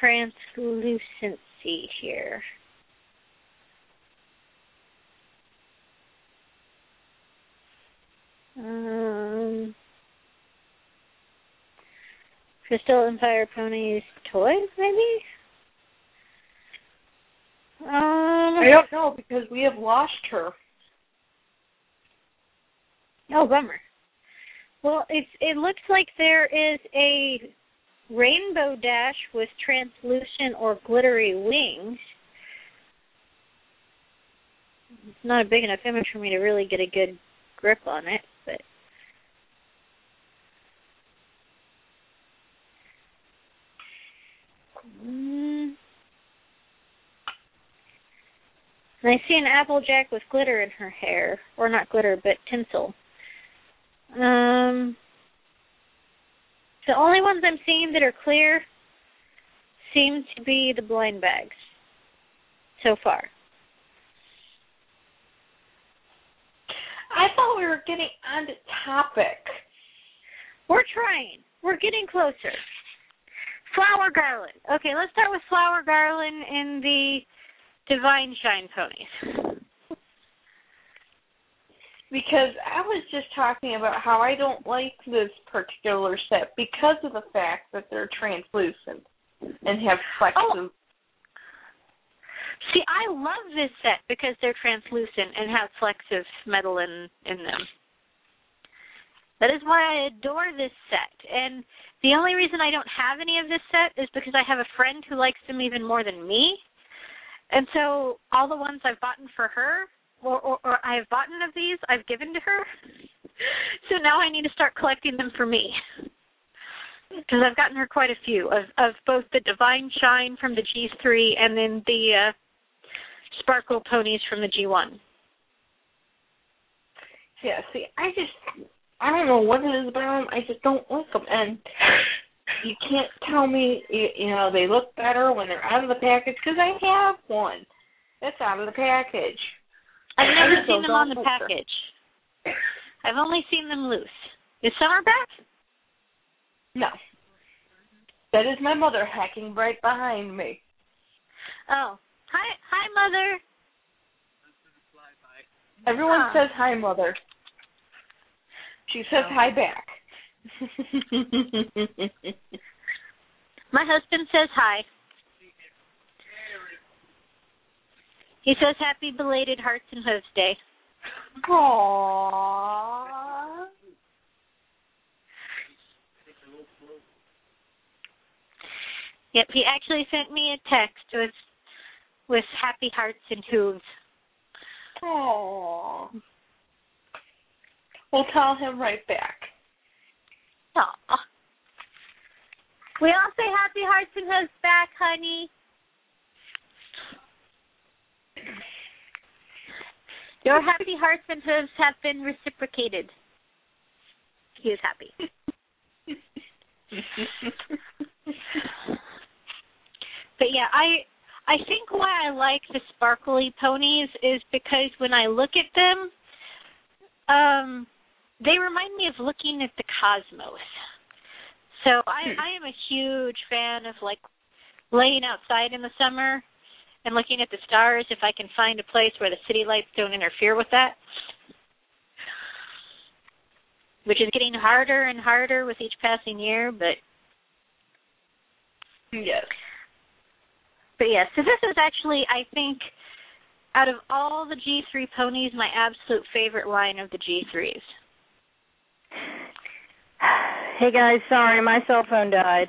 translucency here. Um, Crystal Empire Ponies toys, maybe? Um, I don't know because we have lost her. Oh, bummer. Well, it's it looks like there is a rainbow dash with translucent or glittery wings. It's not a big enough image for me to really get a good grip on it, but Mm. And I see an Applejack with glitter in her hair, or not glitter, but tinsel. Um, the only ones I'm seeing that are clear seem to be the blind bags so far. I thought we were getting on the topic. We're trying. We're getting closer. Flower Garland. Okay, let's start with Flower Garland in the Divine Shine ponies. Because I was just talking about how I don't like this particular set because of the fact that they're translucent and have flexes. Oh. See, I love this set because they're translucent and have flexive metal in in them. That is why I adore this set. And the only reason I don't have any of this set is because I have a friend who likes them even more than me. And so all the ones I've bought for her or, or, or I've bought of these, I've given to her. <laughs> so now I need to start collecting them for me. Because I've gotten her quite a few of of both the Divine Shine from the G3 and then the uh Sparkle ponies from the G1. Yeah, see, I just I don't know what it is about them. I just don't like them, and <laughs> you can't tell me you, you know they look better when they're out of the package because I have one that's out of the package. I've never seen them on the them. package. I've only seen them loose. Is Summer back? No, that is my mother hacking right behind me. Oh, hi, hi, mother. Everyone says hi, mother. She says Oh. hi back. <laughs> My husband says hi. He says happy belated Hearts and Hooves Day. Aww. Yep, he actually sent me a text with with happy hearts and hooves. Aww. We'll tell him right back. We all say happy hearts and hooves back, honey. Your happy hearts and hooves have been reciprocated. He is happy. But yeah, I I think why I like the sparkly ponies is because when I look at them, um, they remind me of looking at the cosmos. So I hmm. I am a huge fan of like laying outside in the summer and looking at the stars if I can find a place where the city lights don't interfere with that. Which is getting harder and harder with each passing year, but yes. But yeah, so this is actually, I think, out of all the G3 ponies, my absolute favorite line of the G3s. Hey guys, sorry, my cell phone died.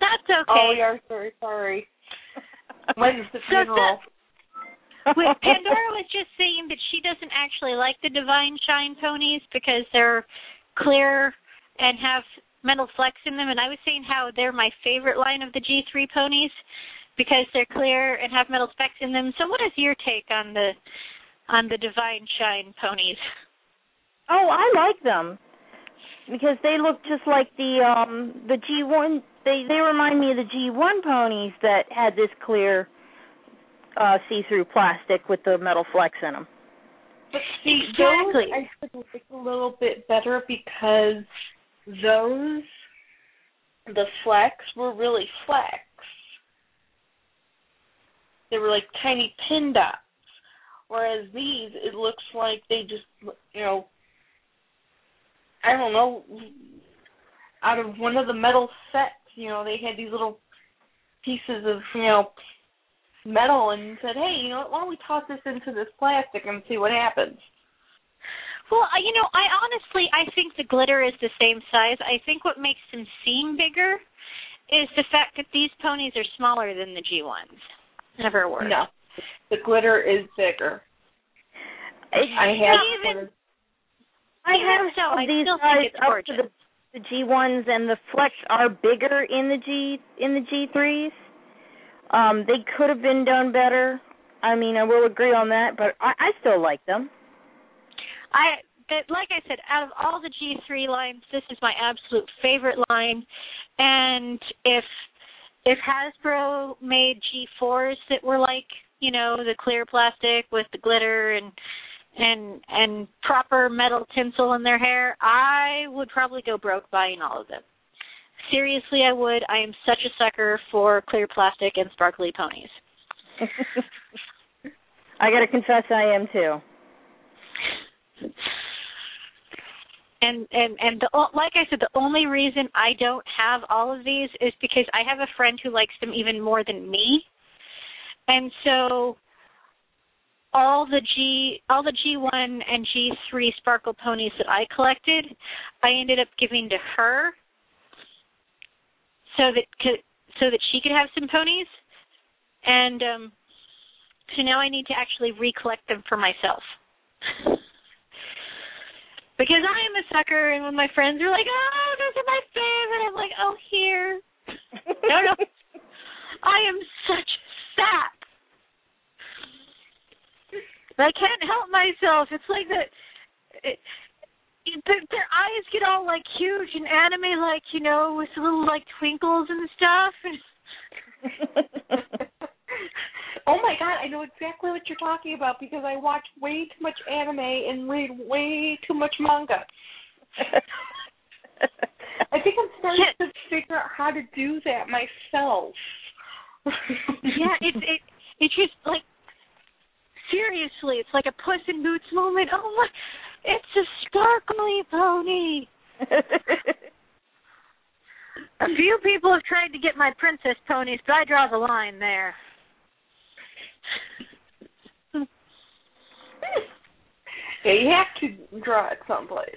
That's okay. Oh, we are very sorry. <laughs> When's the So funeral? <laughs> Wait, <laughs> Pandora was just saying that she doesn't actually like the Divine Shine ponies because they're clear and have metal flecks in them, and I was saying how they're my favorite line of the G3 ponies because they're clear and have metal specs in them. So, what is your take on the on the Divine Shine ponies? Oh, I like them because they look just like the um the G1. They they remind me of the G1 ponies that had this clear uh see-through plastic with the metal flecks in them. But see, Exactly. those I like a little bit better because those the flex were really flex. They were like tiny pin dots. Whereas these, it looks like they just, you know, I don't know, out of one of the metal sets, you know, they had these little pieces of, you know, metal and said, hey, you know, what, why don't we toss this into this plastic and see what happens? Well, you know, I honestly I think the glitter is the same size. I think what makes them seem bigger is the fact that these ponies are smaller than the G1s. Never were. No, the glitter is bigger. I have Even- I have so, I these still think it's up to gorgeous. the the G1s and the flecks are bigger in the G in the G3s. Um, they could have been done better. I mean, I will agree on that, but I, I still like them. I that like I said, out of all the G3 lines, this is my absolute favorite line. And if if Hasbro made G4s that were like, you know, the clear plastic with the glitter and and and proper metal tinsel in their hair, I would probably go broke buying all of them. Seriously, I would. I am such a sucker for clear plastic and sparkly ponies. I got to confess, I am too. And and and the o- like I said, the only reason I don't have all of these is because I have a friend who likes them even more than me, and so all the G all the G1 and G3 sparkle ponies that I collected, I ended up giving to her so that could, so that she could have some ponies, and um, so now I need to actually recollect them for myself. <laughs> because I am a sucker, and when my friends are like, "Oh, those are my favorite," I'm like, "Oh, here." <laughs> no, no. I am such a sap. I can't help myself. It's like that. It, it, their, their eyes get all like huge and anime, like you know, with little like twinkles and stuff. <laughs> oh my god, I know exactly what you're talking about because I watch way too much anime and read way too much manga. I think I'm starting to figure out how to do that myself. yeah, it's it it's just like seriously, it's like a Puss in Boots moment. Oh my, it's a sparkly pony. A few people have tried to get my princess ponies, but I draw the line there. yeah, you have to draw it someplace.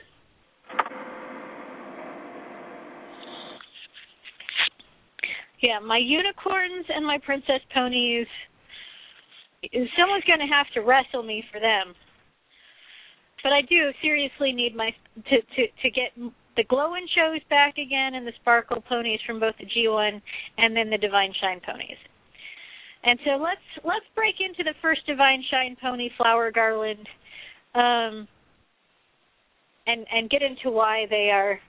Yeah, my unicorns and my princess ponies. Someone's going to have to wrestle me for them. But I do seriously need my to to to get the glow and shows back again and the sparkle ponies from both the G1 and then the Divine Shine ponies. And so let's let's break into the first Divine Shine pony flower garland, um, and and get into why they are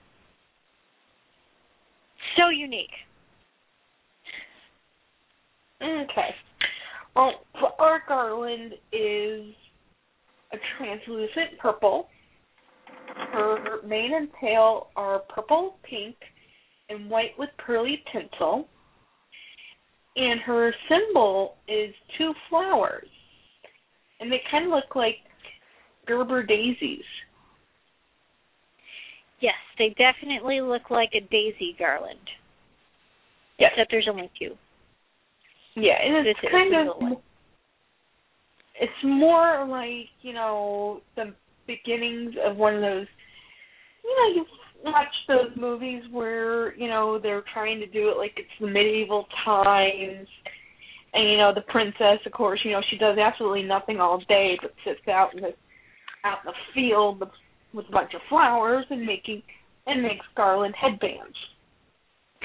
so unique. Okay. Oh, well, our garland is a translucent purple. Her mane and tail are purple, pink, and white with pearly tinsel. And her symbol is two flowers. And they kind of look like Gerber daisies. Yes, they definitely look like a daisy garland. Yes. Except there's only two. Yeah, and it's This kind of it's more like you know the beginnings of one of those. You know, you watch those movies where you know they're trying to do it like it's the medieval times, and you know the princess, of course, you know she does absolutely nothing all day but sits out in the out in the field with a bunch of flowers and making and makes garland headbands.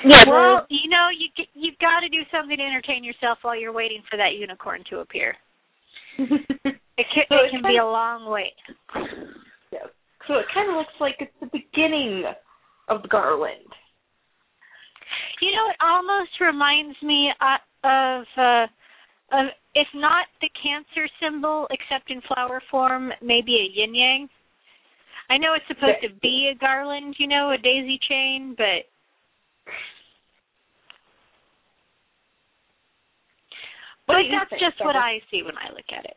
Yeah, Well, you know, you you've got to do something to entertain yourself while you're waiting for that unicorn to appear. <laughs> It can, So it can kind be a long wait. Yeah. So it kind of looks like it's the beginning of the garland. You know, it almost reminds me uh, of uh of if not the cancer symbol, except in flower form, maybe a yin yang. I know it's supposed Yeah. to be a garland, you know, a daisy chain, but What but that's think, just what I see when I look at it.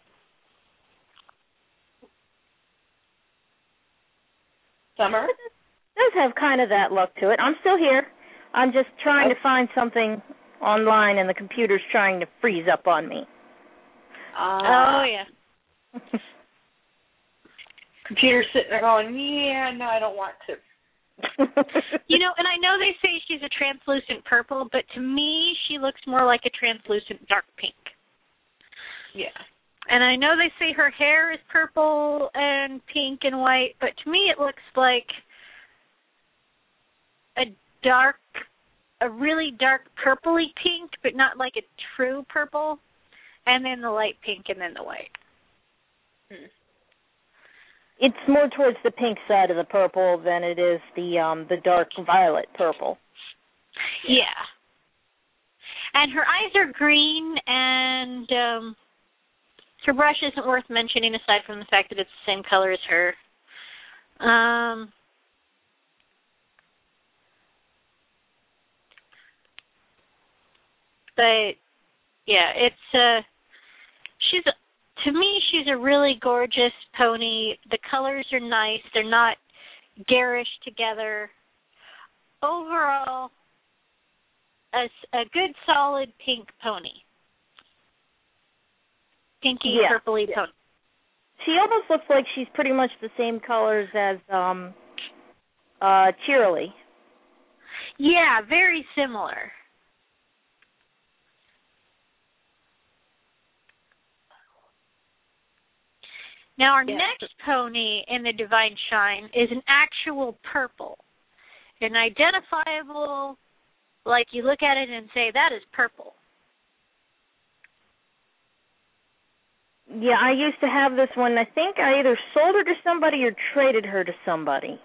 Summer? does have kind of that look to it. I'm still here. I'm just trying to find something online, and the computer's trying to freeze up on me. Uh, oh yeah. Computer's sitting there going, yeah, no, I don't want to. You know, and I know they say she's a translucent purple, but to me she looks more like a translucent dark pink. Yeah. And I know they say her hair is purple and pink and white, but to me it looks like a dark a really dark purpley pink, but not like a true purple. And then the light pink and then the white. Hmm. It's more towards the pink side of the purple than it is the um the dark violet purple. Yeah. And her eyes are green and um Her brush isn't worth mentioning aside from the fact that it's the same color as her. Um but yeah, it's uh she's to me she's a really gorgeous pony. The colors are nice. They're not garish together. Overall a good solid pink pony. Pinky Yeah. purpley pony. She almost looks like she's pretty much the same colors as um uh Cheerilee. Yeah, very similar. Now our Yeah. next pony in the Divine Shine is an actual purple. An identifiable like you look at it and say that is purple. Yeah, I used to have this one. I think I either sold her to somebody or traded her to somebody.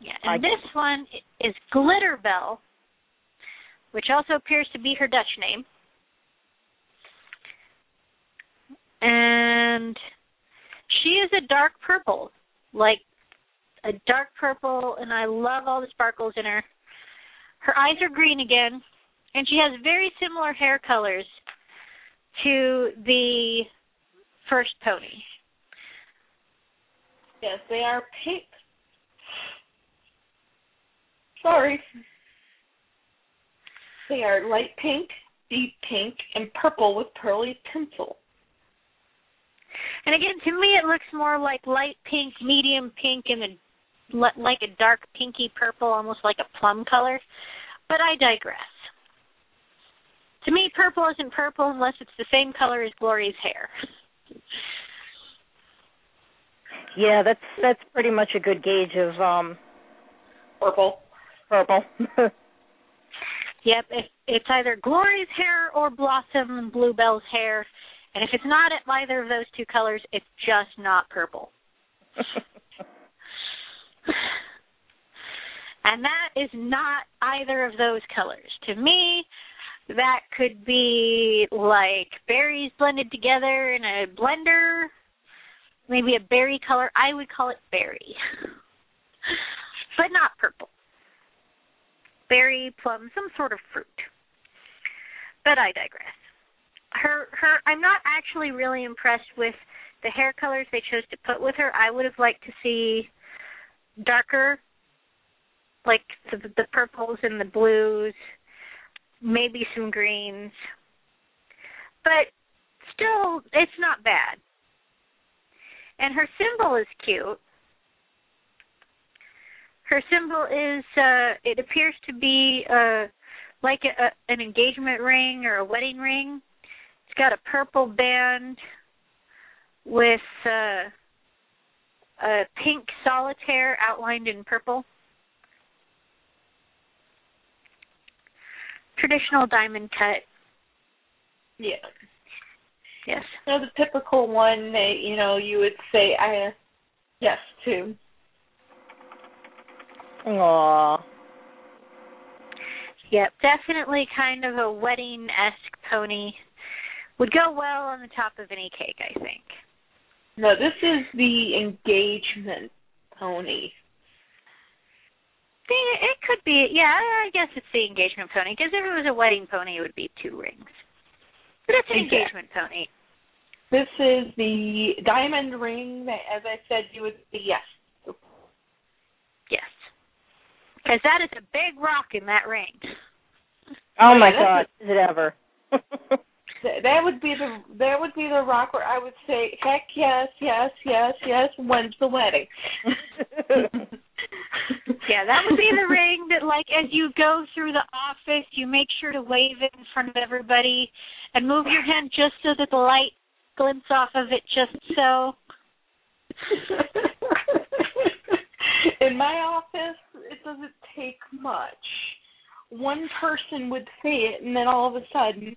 Yeah, I and this one is Glitterbell, which also appears to be her Dutch name. And she is a dark purple, like a dark purple, and I love all the sparkles in her. Her eyes are green again, and she has very similar hair colors to the first pony. Yes, they are pink. Sorry. They are light pink, deep pink, and purple with pearly tinsel. And again, to me, it looks more like light pink, medium pink, and a like a dark pinky purple, almost like a plum color. But I digress. To me, purple isn't purple unless it's the same color as Glory's hair. Yeah, that's that's pretty much a good gauge of um Purple. purple. <laughs> Yep, if it's either Glory's hair or Blossom and Bluebell's hair, and if it's not either of those two colors, it's just not purple. <laughs> and that is not either of those colors. To me, that could be like berries blended together in a blender, maybe a berry color. I would call it berry, <laughs> but not purple. Berry, plum, some sort of fruit. But I digress. Her, her. I'm not actually really impressed with the hair colors they chose to put with her. I would have liked to see darker like the, the purples and the blues, maybe some greens. But still, it's not bad. And her symbol is cute. Her symbol is uh it appears to be uh like a, an engagement ring or a wedding ring. It's got a purple band with uh a pink solitaire outlined in purple. Traditional diamond cut. Yeah. Yes. You know, the typical one that, you know, you would say I yes to. Aw. Yep, definitely kind of a wedding esque pony. Would go well on the top of any cake, I think. No, this is the engagement pony. It could be, yeah, I guess it's the engagement pony. Because if it was a wedding pony, it would be two rings. But it's an Exactly. engagement pony. This is the diamond ring that, as I said, you would say yes. Yes. Because that is a big rock in that ring. Oh my god, is it ever? <laughs> Th- That would be the that would be the rock where I would say heck yes, yes, yes, yes. When's the wedding? <laughs> Yeah, that would be the ring that, like, as you go through the office, you make sure to wave it in front of everybody and move your hand just so that the light glints off of it, just so. In my office, it doesn't take much. One person would say it, and then all of a sudden,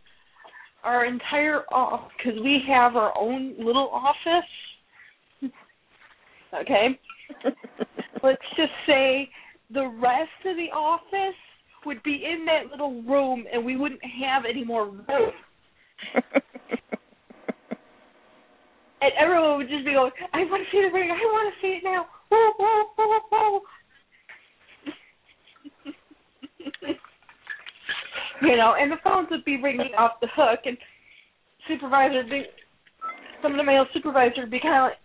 our entire off because we have our own little office. Okay, <laughs> let's just say the rest of the office would be in that little room, and we wouldn't have any more room. <laughs> and everyone would just be going, "I want to see the ring. I want to see it now." Whoa, whoa, whoa, whoa. <laughs> you know, and the phones would be ringing off the hook, and supervisor would be, some of the male supervisors would be kind of like,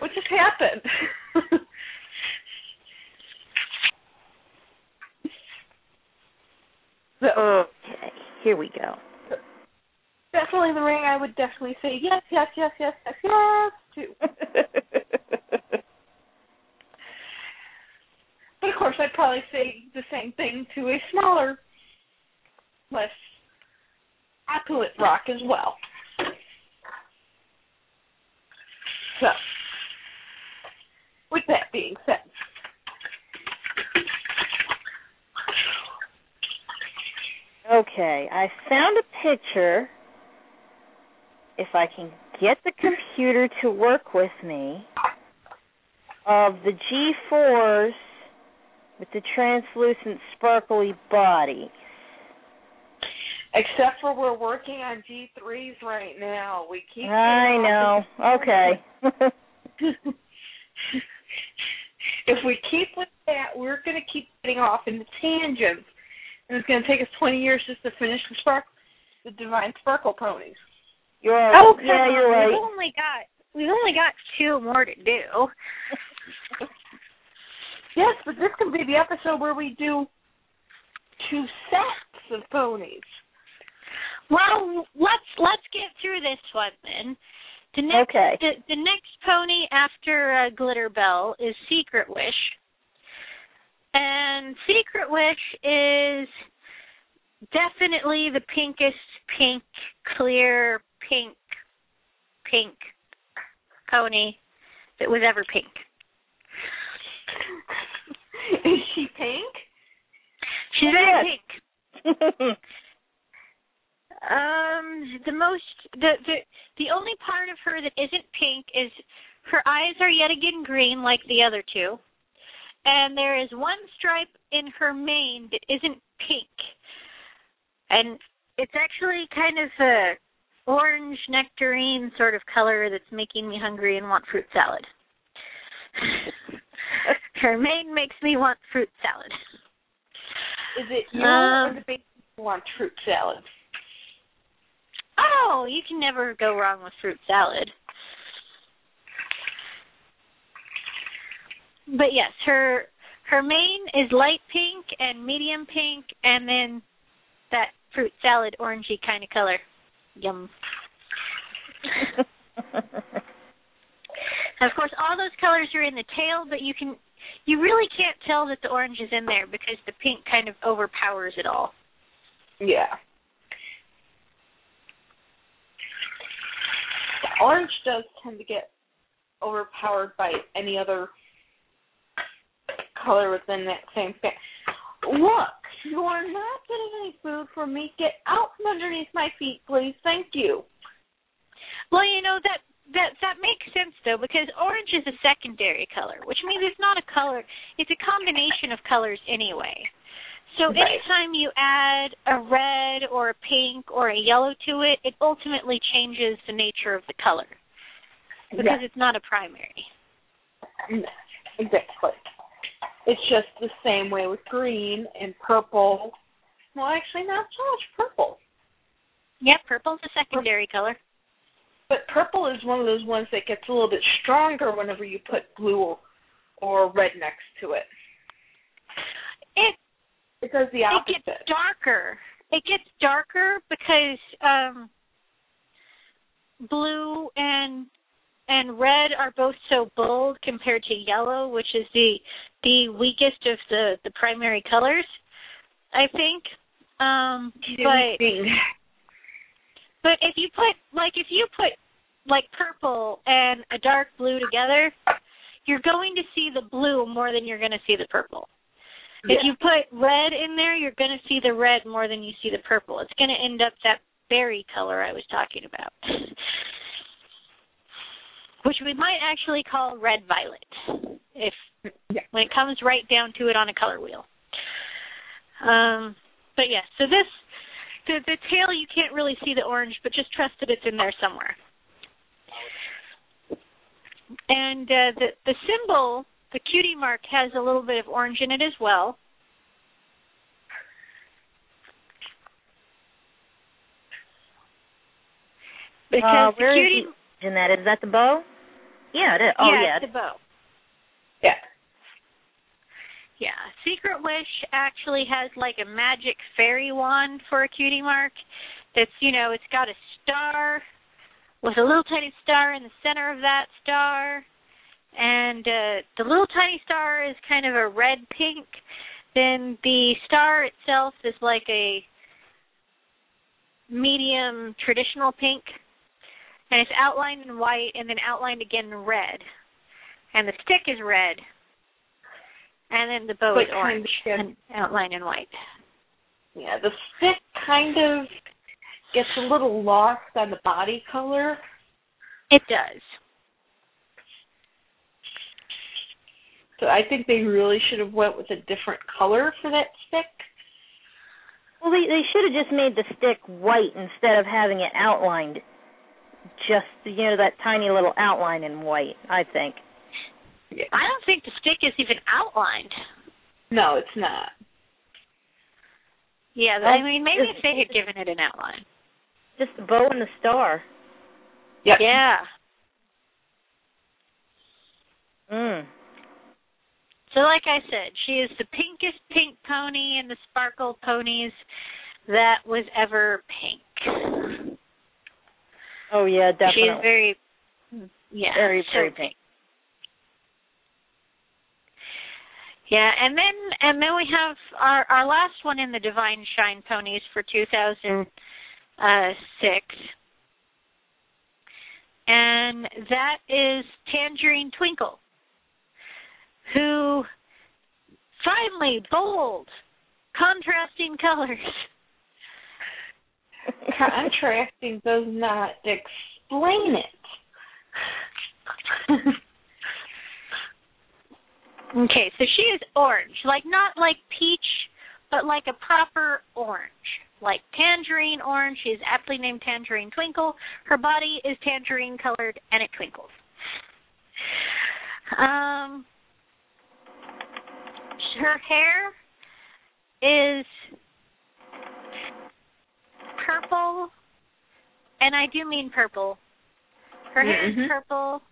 "What just happened?" <laughs> so Okay, here we go. definitely the ring. I would definitely say yes, yes, yes, yes, yes, yes to. <laughs> But of course, I'd probably say the same thing to a smaller, less opulent rock as well. So, with that being said, okay, I found a picture. If I can get the computer to work with me, of the G4s with the translucent sparkly body. Except for we're working on G3s right now, we keep. I know. <laughs> Okay. <laughs> if we keep with that, we're going to keep getting off into tangents, and it's going to take us 20 years just to finish the spark, the divine sparkle ponies. You're Oh, come yeah, you're We've right. only got we've only got two more to do. <laughs> Yes, but this can be the episode where we do two sets of ponies. Well, let's let's get through this one then. The next Okay. the, the next pony after uh, Glitterbell is Secret Wish. And Secret Wish is definitely the pinkest pink, clear pink, pink pony that was ever pink. Is she pink? She's very pink. <laughs> Um, the most the the the only part of her that isn't pink is her eyes are yet again green like the other two, and there is one stripe in her mane that isn't pink, and it's actually kind of a orange nectarine sort of color that's making me hungry and want fruit salad. <laughs> her mane makes me want fruit salad. Is it you Um, or the baby who wants fruit salad? Oh, you can never go wrong with fruit salad. But yes, her her mane is light pink and medium pink, and then that fruit salad orangey kind of color. Yum. <laughs> Of course, all those colors are in the tail, but you can you really can't tell that the orange is in there because the pink kind of overpowers it all. Yeah. Orange does tend to get overpowered by any other color within that same thing. Look, you are not getting any food from me. Get out from underneath my feet, please. Thank you. Well, you know that that that makes sense though because orange is a secondary color, which means it's not a color; it's a combination of colors anyway. So Right. anytime you add a red or a pink or a yellow to it, it ultimately changes the nature of the color because Yeah. it's not a primary. Exactly. It's just the same way with green and purple. Well, actually, not so much purple. Yeah, purple's a secondary color. But purple is one of those ones that gets a little bit stronger whenever you put blue or, or red next to it. It It does the it gets darker. It gets darker because um blue and and red are both so bold compared to yellow, which is the the weakest of the the primary colors, I think. Um but but if you put like if you put like purple and a dark blue together, you're going to see the blue more than you're going to see the purple. If you put red in there, you're going to see the red more than you see the purple. It's going to end up that berry color I was talking about, <laughs> which we might actually call red violet if Yeah. when it comes right down to it on a color wheel. Um, but yeah, so this the the tail you can't really see the orange, but just trust that it's in there somewhere. and uh, the the symbol, the cutie mark, has a little bit of orange in it as well. Because uh, where the is cutie, the in that? Is that the bow? Yeah, it is. Oh yeah, yeah. it's the bow. Yeah. Yeah, Secret Wish actually has like a magic fairy wand for a cutie mark. That's you know, it's got a star with a little tiny star in the center of that star, and uh, the little tiny star is kind of a red pink. Then the star itself is like a medium traditional pink, and it's outlined in white and then outlined again in red, and the stick is red, and then the bow But is orange kind of- and outlined in white. Yeah, the stick kind of gets a little lost on the body color. It does. So I think they really should have went with a different color for that stick. Well, they they should have just made the stick white instead of having it outlined. Just you know that tiny little outline in white. I think. I don't think the stick is even outlined. No, it's not. Yeah, Well, I mean maybe if they had given it an outline. Just the bow and the star. Yep. Yeah. Mm. So like I said, she is the pinkest pink pony in the sparkle ponies that was ever pink. Oh yeah, definitely. She is very yeah, Very, so very pink. Yeah, and then and then we have our our last one in the Divine Shine ponies for 2006. Uh, and that is Tangerine Twinkle, who finally bold, contrasting colors. Contrasting does not explain it. Okay, so she is orange, like not like peach, but like a proper orange, like tangerine orange. She is aptly named Tangerine Twinkle. Her body is tangerine colored and it twinkles. Um, her hair is purple, and I do mean purple. Her hair is Mhm. purple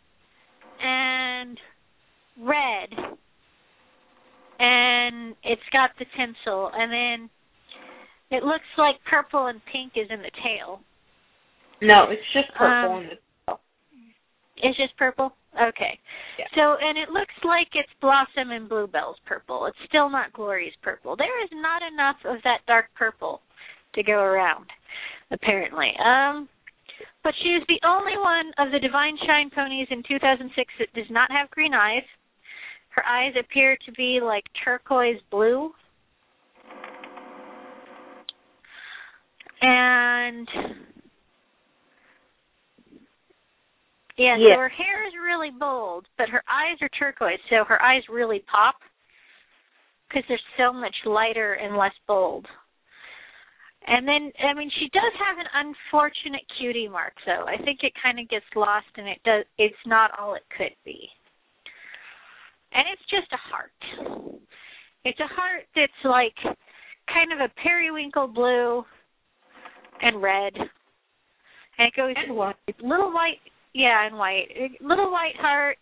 and red and it's got the tinsel and then it looks like purple and pink is in the tail. No, it's just purple Um, in the It's just purple? Okay. Yeah. So and it looks like it's Blossom and Bluebell's purple. It's still not Glory's purple. There is not enough of that dark purple to go around, apparently. Um but she is the only one of the Divine Shine ponies in 2006 that does not have green eyes. Her eyes appear to be like turquoise blue. And yeah, Yeah. so her hair is really bold, but her eyes are turquoise, so her eyes really pop because they're so much lighter and less bold. And then, I mean, she does have an unfortunate cutie mark, though. I think it kind of gets lost, and it does. It's not all it could be. And it's just a heart. It's a heart that's like kind of a periwinkle blue and red, and it goes And white. little white, yeah, and white, little white heart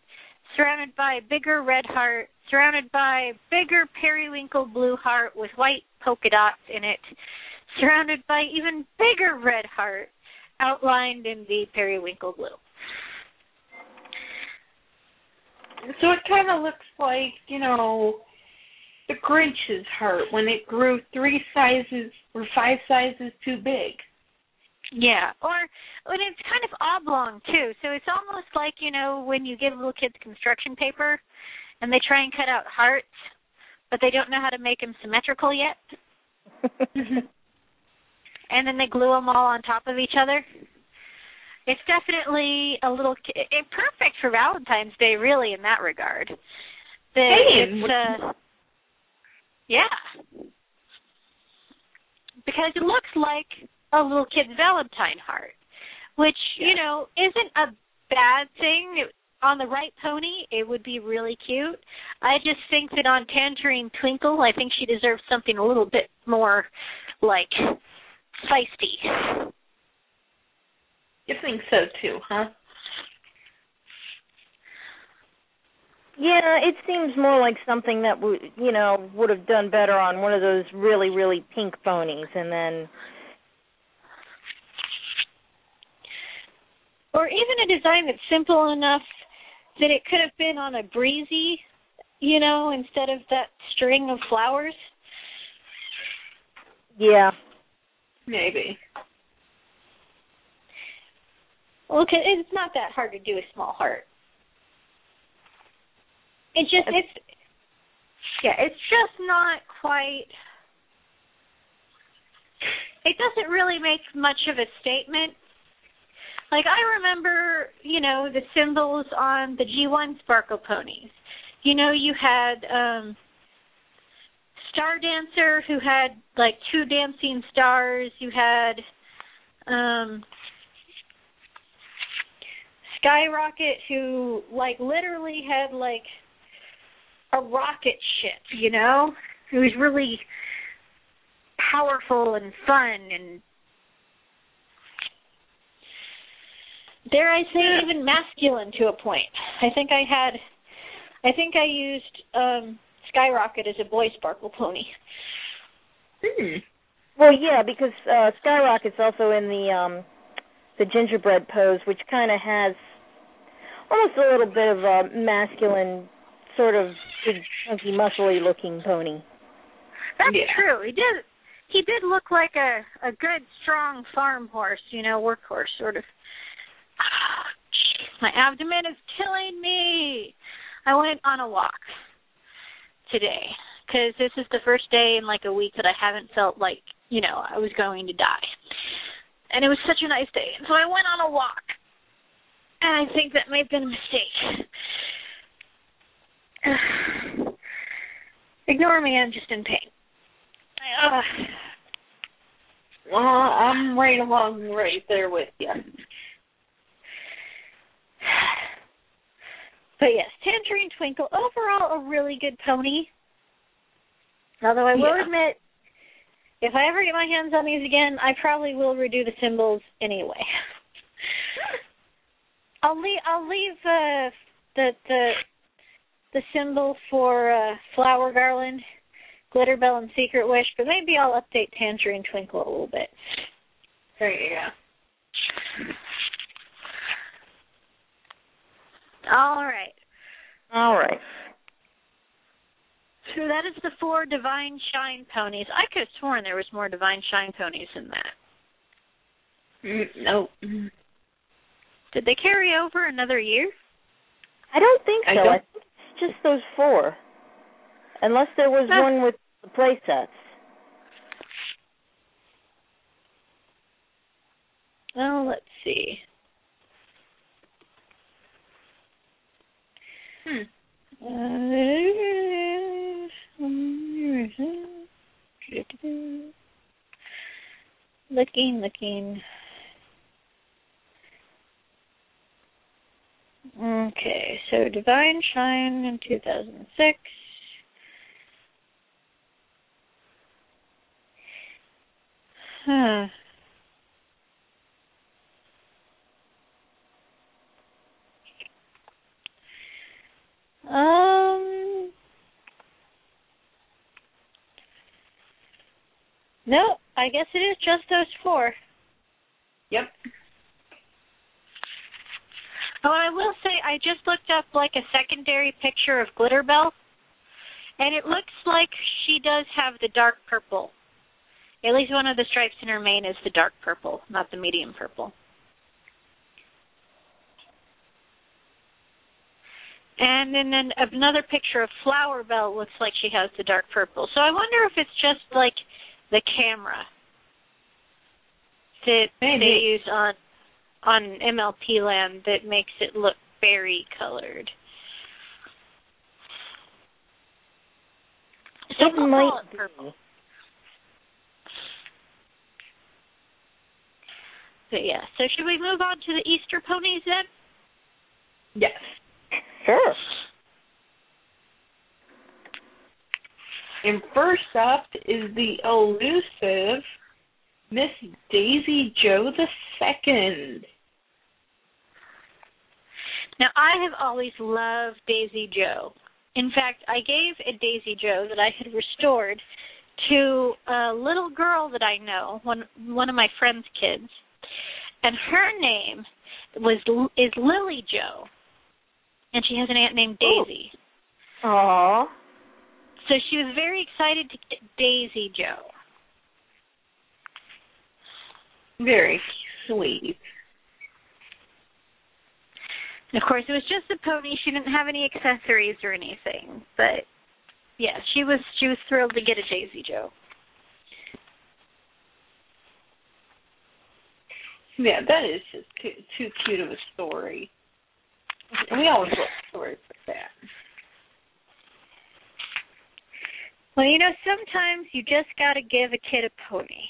surrounded by a bigger red heart, surrounded by bigger periwinkle blue heart with white polka dots in it, surrounded by even bigger red heart outlined in the periwinkle blue. So it kind of looks like, you know, the Grinch's heart when it grew three sizes or five sizes too big. Yeah, or and it's kind of oblong too. So it's almost like you know when you give little kids construction paper, and they try and cut out hearts, but they don't know how to make them symmetrical yet, <laughs> and then they glue them all on top of each other. It's definitely a little ki- it, perfect for Valentine's Day, really, in that regard. The, Hey, it's uh, yeah, because it looks like a little kid's Valentine heart, which you know isn't a bad thing. On the right pony, it would be really cute. I just think that on Tangerine Twinkle, I think she deserves something a little bit more like feisty. You think so too, huh? Yeah, it seems more like something that would, you know, would have done better on one of those really, really pink ponies, and then Or even a design that's simple enough that it could have been on a breezy, you know, instead of that string of flowers. yeah, Maybe. Well, 'cause it's not that hard to do a small heart. It just it's yeah, it's just not quite. It doesn't really make much of a statement. Like I remember, you know, the symbols on the G1 Sparkle ponies. You know, you had um Star Dancer who had like two dancing stars. You had um Skyrocket who like literally had like a rocket ship, you know? It was really powerful and fun and dare I say even masculine to a point. I think I had I think I used um Skyrocket as a boy sparkle pony. Hmm. Well, yeah, because uh Skyrocket's also in the um the gingerbread pose, which kind of has almost a little bit of a masculine, sort of big, chunky, muscly looking pony. That's Yeah. true. He did he did look like a a good strong farm horse, you know, workhorse sort of. My abdomen is killing me. I went on a walk today because this is the first day in like a week that I haven't felt like you know I was going to die, and it was such a nice day. And so I went on a walk, and I think that may have been a mistake. <sighs> Ignore me, I'm just in pain. Uh, <sighs> Well, I'm right along right there with you. But yes, Tangerine Twinkle, overall a really good pony. Although I will Yeah. admit, if I ever get my hands on these again, I probably will redo the symbols anyway. <laughs> I'll leave. I'll leave uh, the the the symbol for uh, flower garland, glitter bell, and secret wish, but maybe I'll update Tangerine Twinkle a little bit. There you go. All right. All right. So that is the four Divine Shine ponies. I could have sworn there was more Divine Shine ponies in that. Mm, no. Did they carry over another year? I don't think so. I I, don't- think it's just those four, unless there was Huh. one with the play sets. Well, let's see. Hmm. Looking, looking. Okay, so Divine Shine in 2006. Huh. Um. No, I guess it is just those four. Yep. Oh, I will say I just looked up like a secondary picture of Glitterbell, and it looks like she does have the dark purple. At least one of the stripes in her mane is the dark purple, not the medium purple. And then, another picture of Flower Bell looks like she has the dark purple. So I wonder if it's just like the camera that Maybe. they use on on MLP land that makes it look berry colored. So It we'll might it purple. But yeah, so should we move on to the Easter ponies then? Yes. Sure. And first up is the elusive Miss Daisy Jo the Second. Now, I have always loved Daisy Jo. In fact, I gave a Daisy Jo that I had restored to a little girl that I know, one one of my friend's kids, and her name was is Lily Joe, and she has an aunt named Daisy. Aw. So she was very excited to get Daisy Jo. Very sweet. And of course, it was just a pony. She didn't have any accessories or anything, but yeah, she was she was thrilled to get a Daisy Jo. Yeah, that is just too, too cute of a story. We always love stories like that. Well, you know, sometimes you just got to give a kid a pony.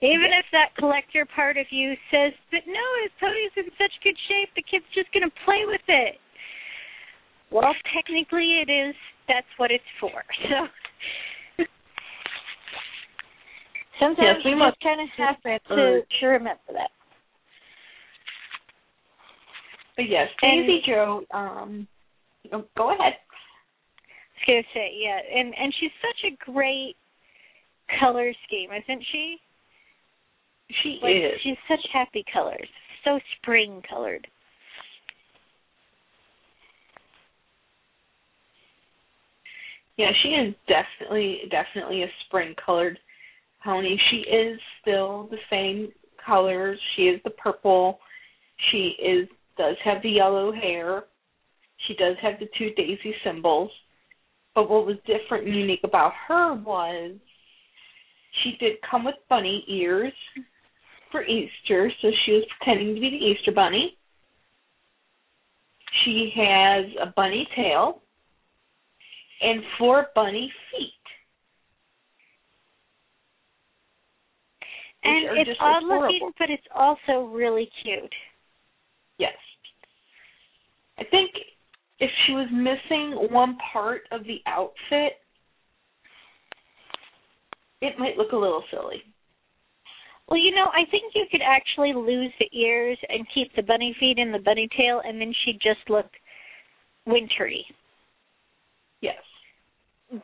Even if that collector part of you says, but no, his pony's in such good shape, the kid's just going to play with it. Well, technically it is, that's what it's for. <laughs> So sometimes Yes, we you must kind of have to, urge. to remember that. But yes, And- Daisy Jo, um oh, go ahead. I was to say, yeah, and and she's such a great color scheme, isn't she? She Like is. she's such happy colors, so spring colored. Yeah, she is definitely definitely a spring colored pony. She is still the same colors. She is the purple. She is does have the yellow hair. She does have the two daisy symbols. But what was different and unique about her was she did come with bunny ears for Easter, so she was pretending to be the Easter bunny. She has a bunny tail and four bunny feet. And it's odd adorable. looking, but it's also really cute. Yes. I think if she was missing one part of the outfit, it might look a little silly. Well, you know, I think you could actually lose the ears and keep the bunny feet and the bunny tail, and then she'd just look wintry. Yes.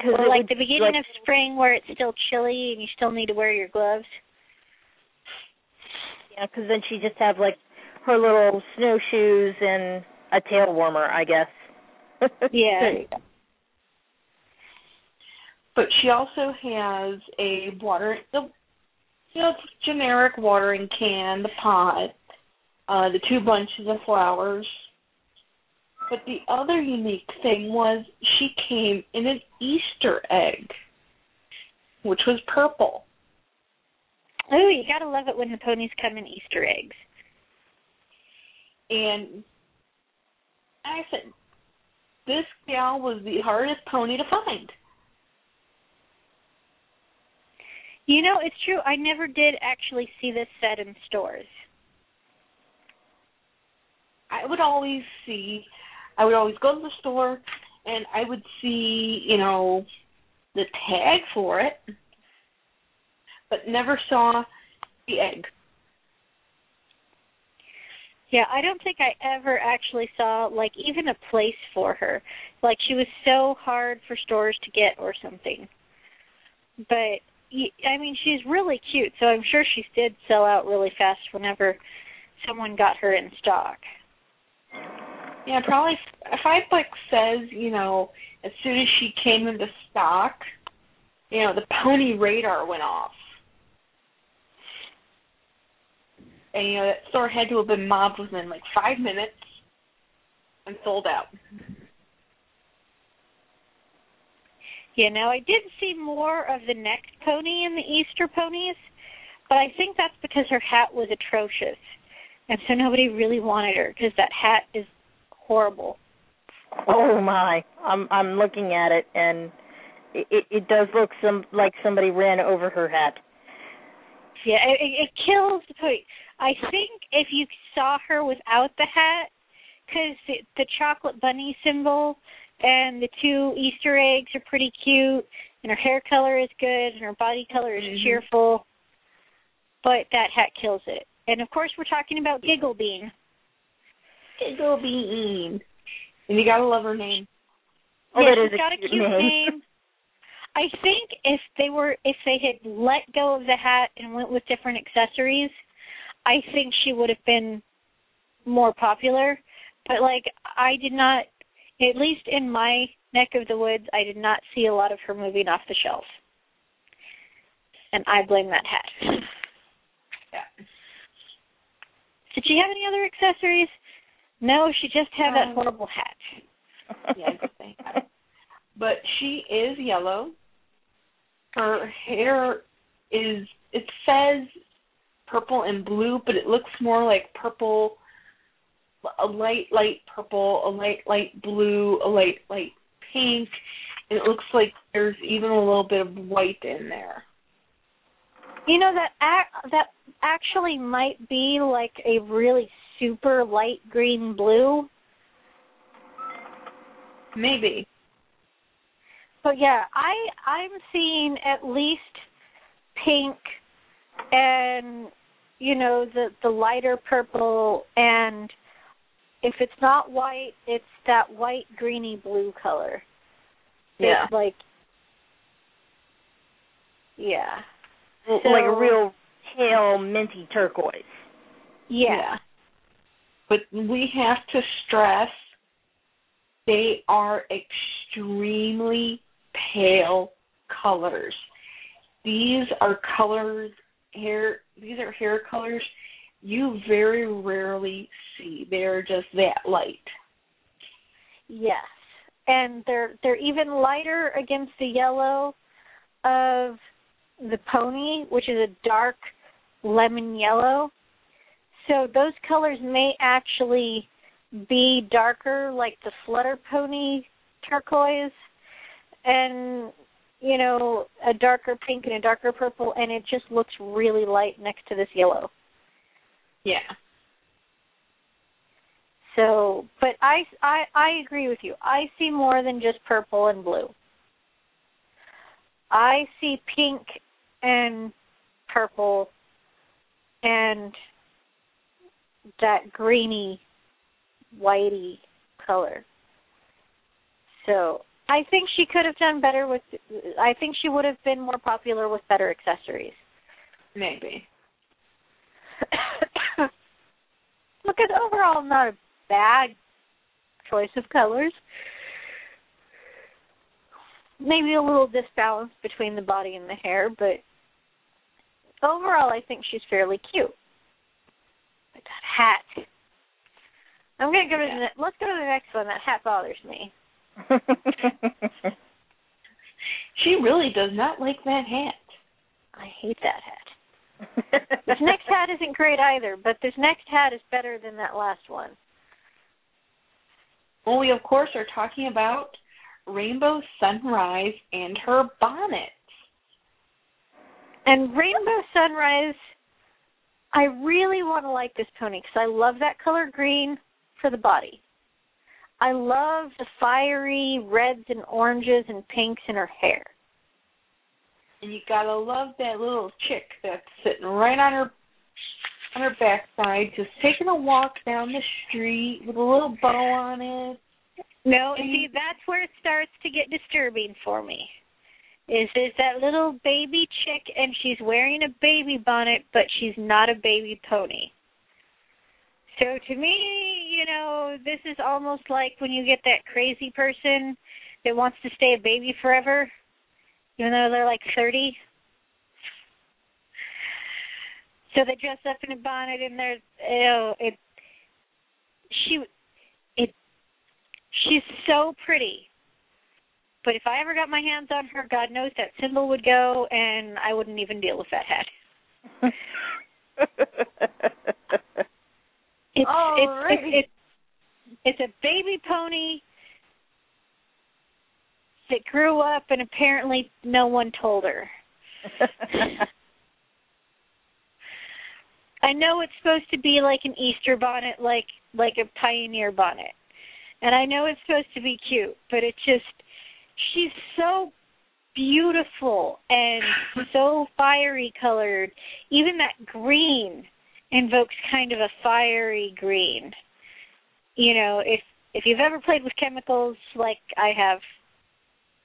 Or like would- the beginning like- of spring where it's still chilly and you still need to wear your gloves. Yeah, because then she just have like her little snowshoes and a tail warmer, I guess. <laughs> Yeah. There you go. But she also has a water, the you know, generic watering can, the pot, uh, the two bunches of flowers. But the other unique thing was she came in an Easter egg, which was purple. Oh, you gotta love it when the ponies come in Easter eggs. And I said, this gal was the hardest pony to find. You know, it's true. I never did actually see this set in stores. I would always see, I would always go to the store and I would see, you know, the tag for it, but never saw the egg. Yeah, I don't think I ever actually saw like even a place for her. Like she was so hard for stores to get or something. But I mean, she's really cute, so I'm sure she did sell out really fast whenever someone got her in stock. Yeah, probably. I like says, you know, as soon as she came into stock, you know, the pony radar went off. And you uh, know that store had to have been mobbed within like five minutes and sold out. Yeah, now I did see more of the next pony and the Easter ponies, but I think that's because her hat was atrocious. And so nobody really wanted her because that hat is horrible. Oh my! I'm I'm looking at it and it it, it does look some like somebody ran over her hat. Yeah, it, it, it kills the pony. I think if you saw her without the hat, because the, the chocolate bunny symbol and the two Easter eggs are pretty cute, and her hair color is good, and her body color is Mhm. cheerful. But that hat kills it. And of course, we're talking about Giggle Bean. Giggle Bean. And you gotta love her name. Oh, yeah, she's a got a cute cute name. name. I think if they were if they had let go of the hat and went with different accessories, I think she would have been more popular. But like I did not at least in my neck of the woods, I did not see a lot of her moving off the shelf. And I blame that hat. <laughs> Yeah. Did she have any other accessories? No, she just had that Um, horrible hat. <laughs> Yes. But she is yellow. Her hair is it says purple and blue, but it looks more like purple a light light purple, a light light blue, a light light pink, it looks like there's even a little bit of white in there. You know that ac- that actually might be like a really super light green blue. Maybe. But yeah, I I'm seeing at least pink and you know the the lighter purple and if it's not white, it's that white greeny blue color. Yeah. It's like yeah. like So- a real pale minty turquoise. Yeah. But we have to stress they are extremely pale colors. These are colors hair these are hair colors you very rarely see. They're just that light. Yes. And they're they're even lighter against the yellow of the pony, which is a dark lemon yellow. So those colors may actually be darker like the flutter pony turquoise and you know, a darker pink and a darker purple and it just looks really light next to this yellow. Yeah. So, but I, I I agree with you. I see more than just purple and blue. I see pink and purple and that greeny whitey color. So, I think she could have done better with I think she would have been more popular with better accessories. Maybe. <coughs> Look, at overall not a bad choice of colors. Maybe a little disbalance between the body and the hair, but overall, I think she's fairly cute. But that hat. I'm gonna go to the let's go to the next one. That hat bothers me. <laughs> She really does not like that hat. I hate that hat. <laughs> This next hat isn't great either, but this next hat is better than that last one. Well, we of course are talking about Rainbow Sunrise and her bonnet. And Rainbow Sunrise, I really want to like this pony because I love that color green for the body. I love the fiery reds and oranges and pinks in her hair. And you gotta love that little chick that's sitting right on her on her backside, just taking a walk down the street with a little bow on it. No, And- see, that's where it starts to get disturbing for me. Is is that little baby chick and she's wearing a baby bonnet, but she's not a baby pony. So to me, you know, this is almost like when you get that crazy person that wants to stay a baby forever, even though they're like thirty. So they dress up in a bonnet and they're ew, it she it she's so pretty. But if I ever got my hands on her, God knows that symbol would go and I wouldn't even deal with that hat. <laughs> It's it's, Alrighty. it's it's it's a baby pony that grew up and apparently no one told her. <laughs> I know it's supposed to be like an Easter bonnet like like a pioneer bonnet. And I know it's supposed to be cute, but it just she's so beautiful and so fiery colored. Even that green invokes kind of a fiery green. You know, if if you've ever played with chemicals like I have,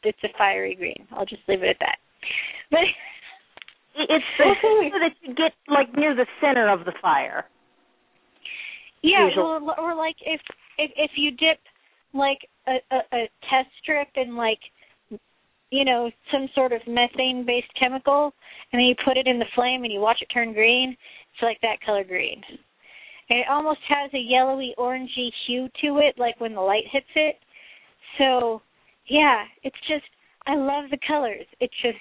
it's a fiery green. I'll just leave it at that. But <laughs> It's so that you get like near the center of the fire. Yeah, well, or like if if if you dip like a, a a test strip in like you know some sort of methane based chemical, and then you put it in the flame and you watch it turn green, it's like that color green. And it almost has a yellowy orangey hue to it, like when the light hits it. So yeah, it's just I love the colors. It's just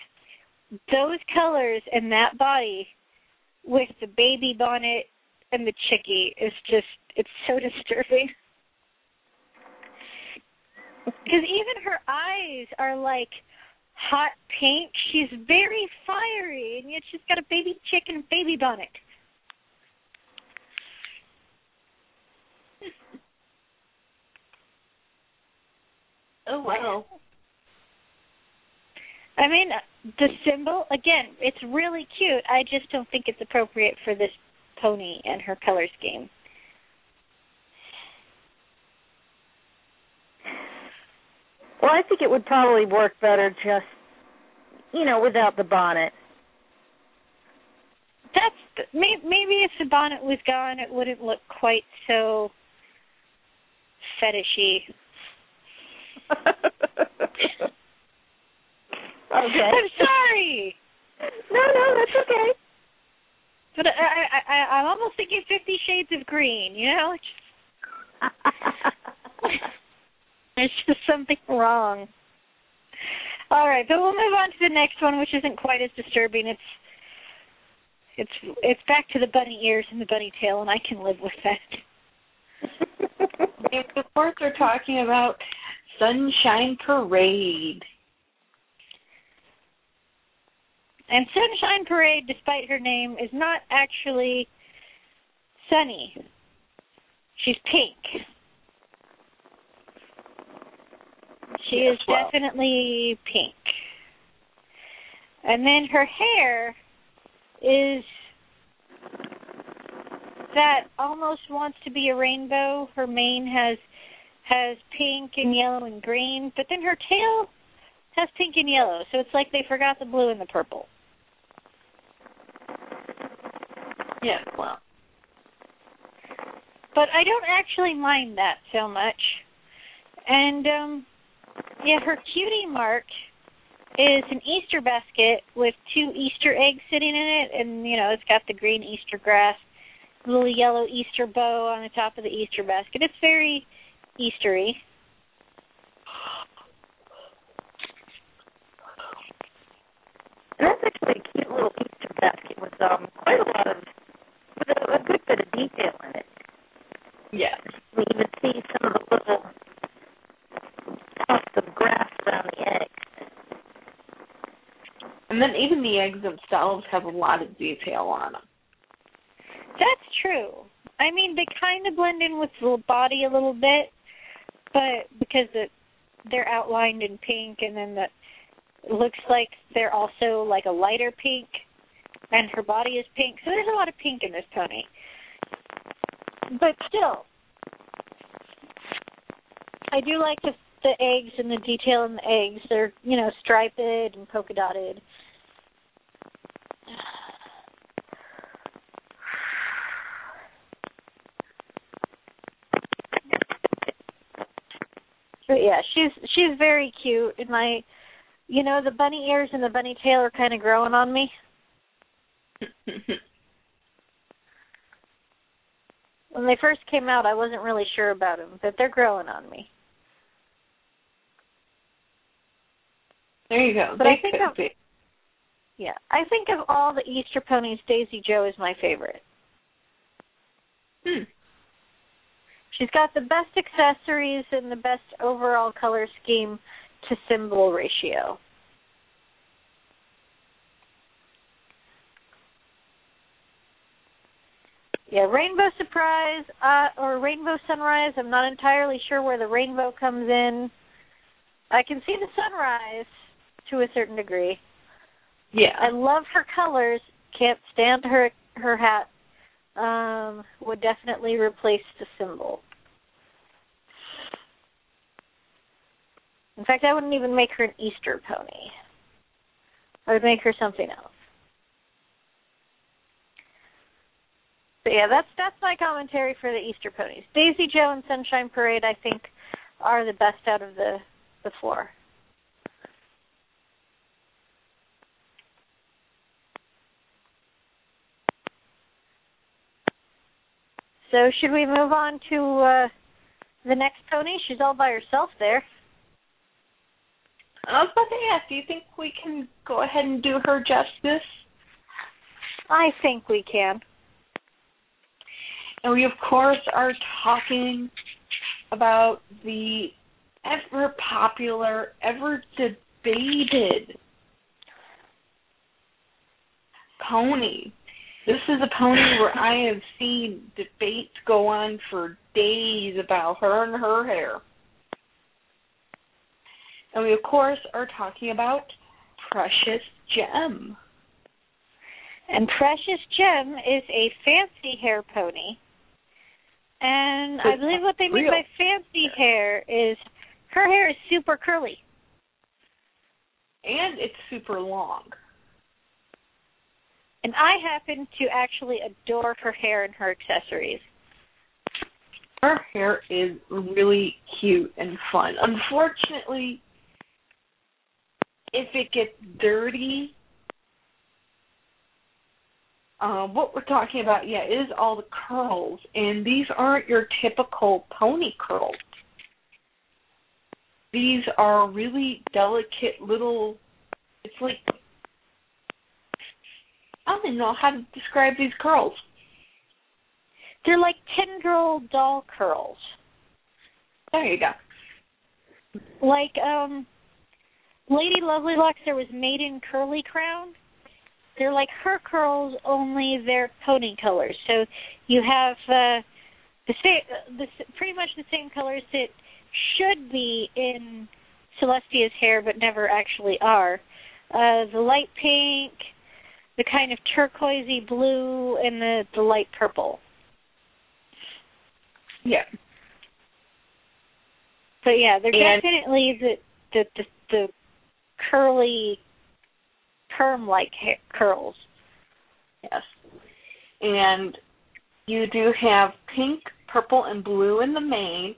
those colors and that body with the baby bonnet and the chickie is just it's so <laughs> disturbing. Because even her eyes are like hot pink. She's very fiery, and yet she's got a baby chicken baby bonnet. Oh wow. I mean, uh, the symbol again, it's really cute. I just don't think it's appropriate for this pony and her color scheme. Well, I think it would probably work better just, you know, without the bonnet. That's maybe if the bonnet was gone, it wouldn't look quite so fetishy. <laughs> okay. I'm sorry, No, no, that's okay. but I, I, I I'm almost thinking Fifty Shades of Green. You know, it's just, <laughs> there's just something wrong. All right, but we'll move on to the next one, which isn't quite as disturbing. It's it's it's back to the bunny ears and the bunny tail, and I can live with that. <laughs> And of course, they're talking about Sunshine Parade. And Sunshine Parade, despite her name, is not actually sunny. She's pink. She Yes, is well. definitely pink. And then her hair is that almost wants to be a rainbow. Her mane has has pink and yellow and green, but then her tail has pink and yellow. So it's like they forgot the blue and the purple. Yeah, well. but I don't actually mind that so much. And um yeah, her cutie mark is an Easter basket with two Easter eggs sitting in it and you know, it's got the green Easter grass, little yellow Easter bow on the top of the Easter basket. It's very Eastery. And that's actually a cute little Easter basket with um quite a lot of with a, a good bit of detail in it. Yeah. We even see some of the little tufts of grass around the eggs. And then even the eggs themselves have a lot of detail on them. That's true. I mean, they kind of blend in with the body a little bit, but because it, they're outlined in pink, and then the it looks like they're also like a lighter pink, and her body is pink. So there's a lot of pink in this pony. But still, I do like the the eggs and the detail in the eggs. They're you know striped and polka dotted. But yeah, she's she's very cute, and my, you know, the bunny ears and the bunny tail are kind of growing on me. <laughs> When they first came out, I wasn't really sure about them, but they're growing on me. there you go. But they I think I'm- be. Yeah, I think of all the Easter ponies, Daisy Jo is my favorite. Hmm. She's got the best accessories and the best overall color scheme to symbol ratio. Yeah, Rainbow Surprise uh, or Rainbow Sunrise. I'm not entirely sure where the rainbow comes in. I can see the sunrise to a certain degree. Yeah. I love her colors. Can't stand her her hat. Um, would definitely replace the symbol. In fact, I wouldn't even make her an Easter pony. I would make her something else. But yeah, that's that's my commentary for the Easter ponies. Daisy Jo and Sunshine Parade, I think, are the best out of the the four. So should we move on to uh the next pony? She's all by herself there. I was about to ask, do you think we can go ahead and do her justice? I think we can. And we, of course, are talking about the ever popular, ever debated pony. This is a pony where I have seen debates go on for days about her and her hair. And we, of course, are talking about Precious Gem. And Precious Gem is a fancy hair pony. And I believe what they mean real. by fancy hair is her hair is super curly. And it's super long. And I happen to actually adore her hair and her accessories. Her hair is really cute and fun. Unfortunately, if it gets dirty, uh, what we're talking about, yeah, is all the curls, and these aren't your typical pony curls. These are really delicate little. It's like I don't even know how to describe these curls. They're like tendril doll curls. There you go. Like um Lady Lovely Locks there was Maiden Curly Crown. They're like her curls only they're pony colors. So you have uh the same the pretty much the same colors that should be in Celestia's hair but never actually are. Uh the light pink, the kind of turquoisey blue and the the light purple. Yeah. But yeah, they're And- definitely the the the, the curly perm like curls. Yes. And you do have pink, purple, and blue in the mane,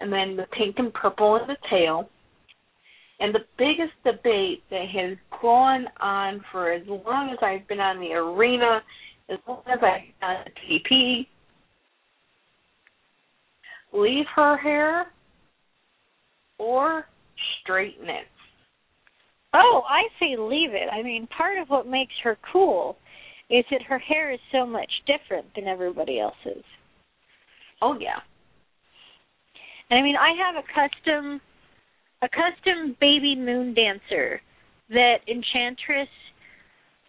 and then the pink and purple in the tail. And the biggest debate that has gone on for as long as I've been on the arena, as long as I've been on the TP, leave her hair or straighten it. Oh, I say leave it. I mean, part of what makes her cool is that her hair is so much different than everybody else's. Oh yeah. And I mean, I have a custom a custom baby moon dancer that Enchantress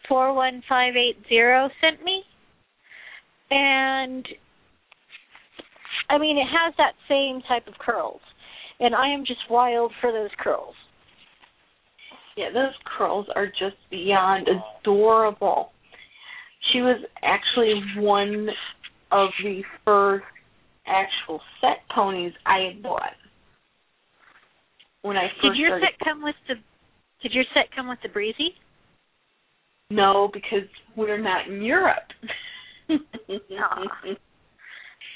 41580 sent me. And I mean, it has that same type of curls. And I am just wild for those curls. Yeah, those curls are just beyond adorable. She was actually one of the first actual set ponies I had bought. When I Did your started set come with the Did your set come with the breezy? No, because we're not in Europe. <laughs>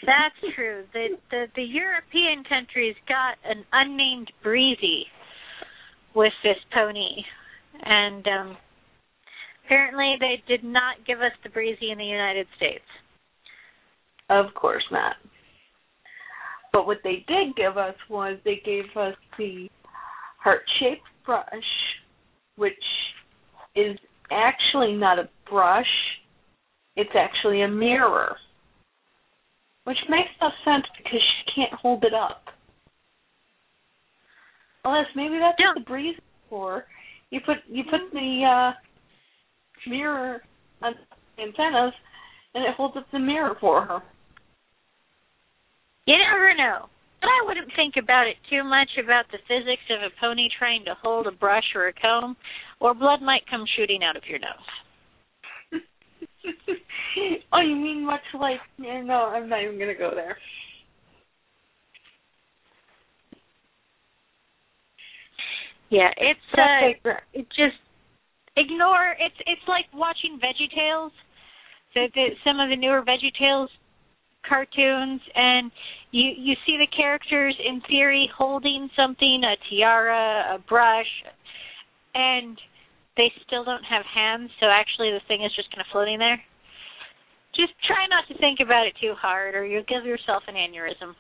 That's true. The the the European countries got an unnamed breezy with this pony, and um apparently they did not give us the breezy in the United States. Of course not. But what they did give us was they gave us the heart shaped brush, which is actually not a brush, it's actually a mirror. Which makes no sense because she can't hold it up. Unless maybe that's what the breeze is for. You put you put the uh mirror on the antennas and it holds up the mirror for her. You never know. But I wouldn't think about it too much about the physics of a pony trying to hold a brush or a comb, or blood might come shooting out of your nose. <laughs> oh, you mean much like? Yeah, no, I'm not even gonna go there. Yeah, it's uh, it just ignore it's it's like watching Veggie Tales, the, the some of the newer Veggie Tales cartoons, and you you see the characters in theory holding something, a tiara, a brush, and they still don't have hands, so actually the thing is just kind of floating there. Just try not to think about it too hard, or you'll give yourself an aneurysm.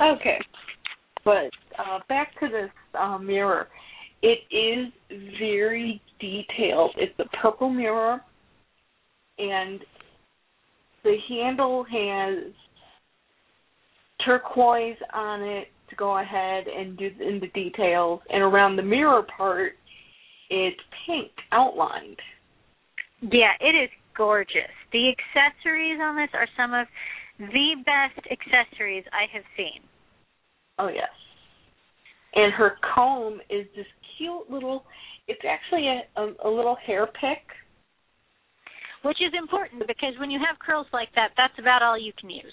<laughs> okay. But uh, back to this uh, mirror. It is very detailed. It's a purple mirror, and the handle has turquoise on it to go ahead and do in the details, and around the mirror part, it's pink outlined. Yeah, it is gorgeous. The accessories on this are some of the best accessories I have seen. Oh yes. And her comb is this cute little. It's actually a, a, a little hair pick. Which is important because when you have curls like that, that's about all you can use.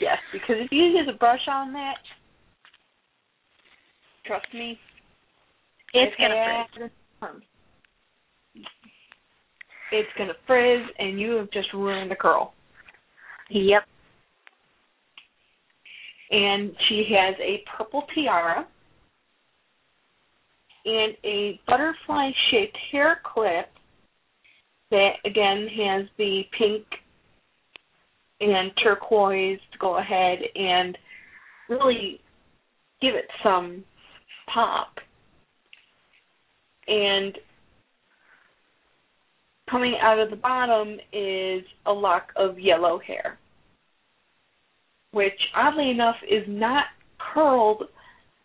Yes, because if you use a brush on that, trust me, It's gonna frizz. It's gonna frizz, and you have just ruined the curl. Yep. And she has a purple tiara and a butterfly shaped hair clip that again has the pink and turquoise to go ahead and really give it some pop. And coming out of the bottom is a lock of yellow hair, which oddly enough is not curled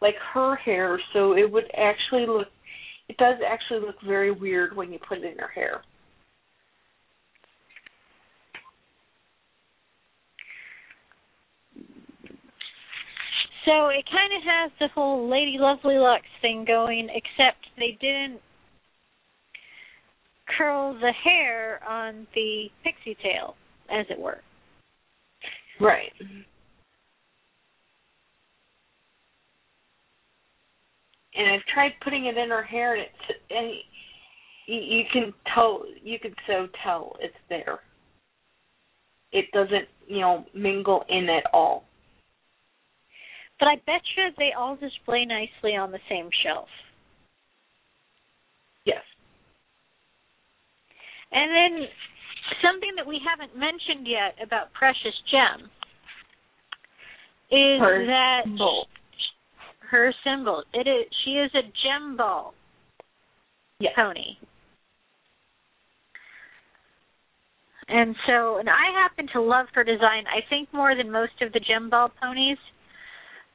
like her hair, so it would actually look it does actually look very weird when you put it in her hair. So it kind of has the whole Lady Lovely Locks thing going, except they didn't curl the hair on the pixie tail, as it were. Right. And I've tried putting it in her hair, and it's and you, you can tell you can so tell it's there. It doesn't, you know, mingle in at all. But I bet you they all display nicely on the same shelf. Yes. And then something that we haven't mentioned yet about Precious Gem is Her that symbol. her symbol. It is she is a gem ball Yes. pony. And so, and I happen to love her design. I think more than most of the gem ball ponies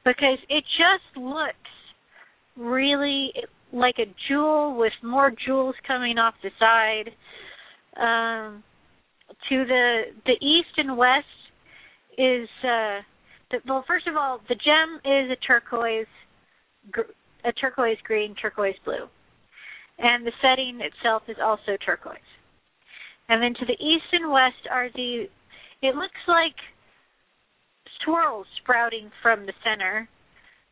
because it just looks really like a jewel with more jewels coming off the side. Um, to the the east and west is uh, the, well. First of all, the gem is a turquoise, gr- a turquoise green, turquoise blue, and the setting itself is also turquoise. And then to the east and west are the. It looks like swirls sprouting from the center,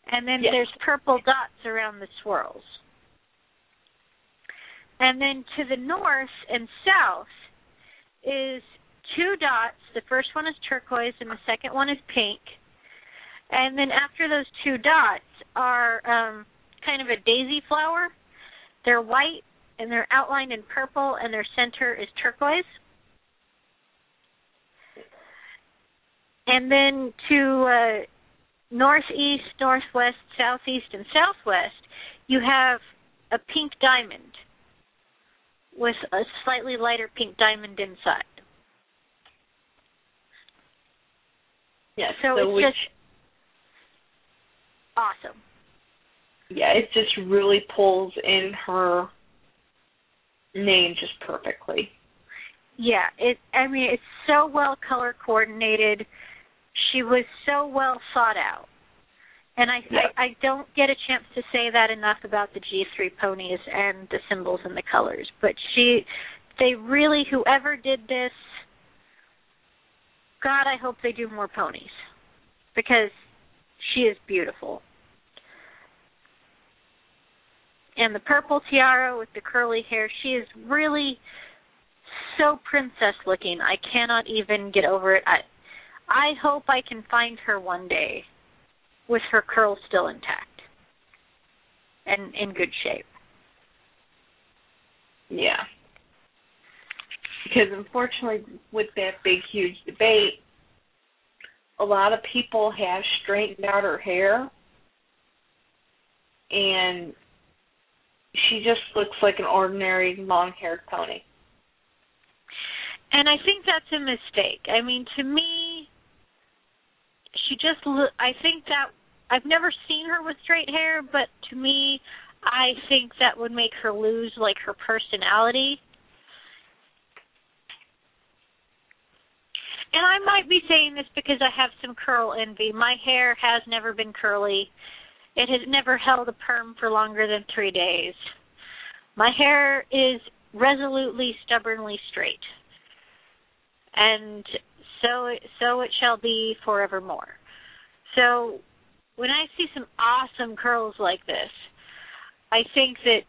and then Yes. there's purple dots around the swirls. And then to the north and south is two dots. The first one is turquoise and the second one is pink. And then after those two dots are um, kind of a daisy flower. They're white and they're outlined in purple and their center is turquoise. And then to uh, northeast, northwest, southeast, and southwest, you have a pink diamond with a slightly lighter pink diamond inside. Yeah, So, it's which, just awesome. yeah, it just really pulls in her name just perfectly. yeah, it. I mean, it's so well color coordinated. She was so well thought out, and I, Yeah. I I don't get a chance to say that enough about the G3 ponies and the symbols and the colors. But she, they really, whoever did this, God, I hope they do more ponies because she is beautiful. And the purple tiara with the curly hair, she is really so princess looking. I cannot even get over it. I I hope I can find her one day with her curls still intact and in good shape. Yeah. Because unfortunately, with that big, huge debate, a lot of people have straightened out her hair, and she just looks like an ordinary long-haired pony. And I think that's a mistake. I mean, to me, she just look. I think that I've never seen her with straight hair, but to me, I think that would make her lose like her personality. And I might be saying this because I have some curl envy. My hair has never been curly. It has never held a perm for longer than three days. My hair is resolutely, stubbornly straight. And so so it shall be forevermore. So when I see some awesome curls like this, I think that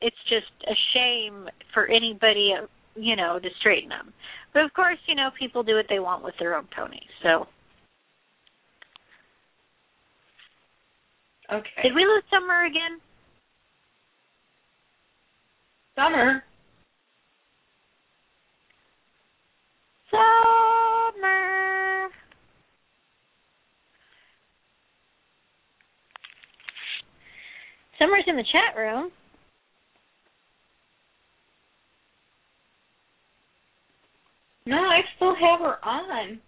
it's just a shame for anybody, you know, to straighten them. But of course, you know, people do what they want with their own ponies. So, Okay. did we lose Summer again? Summer. Summer. Summer's in the chat room. No, I still have her on.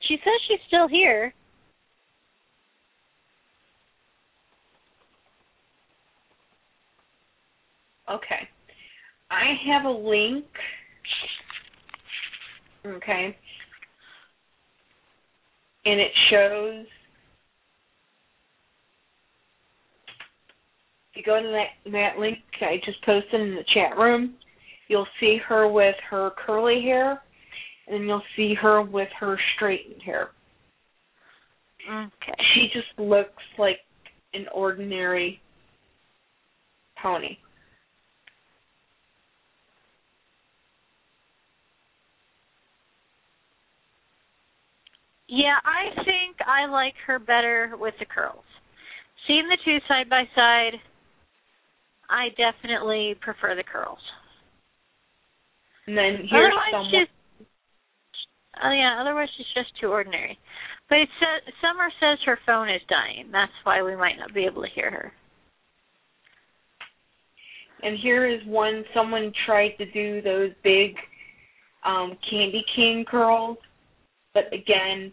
She says she's still here. Okay. I have a link. Okay. And it shows if you go to that that link I just posted in the chat room, you'll see her with her curly hair and you'll see her with her straightened hair. Okay. She just looks like an ordinary pony. Yeah, I think I like her better with the curls. Seeing the two side by side, I definitely prefer the curls. And then here's otherwise, someone she's oh yeah. Otherwise, she's just too ordinary. But it says Summer says her phone is dying. That's why we might not be able to hear her. And here is one someone tried to do those big um candy cane curls, but again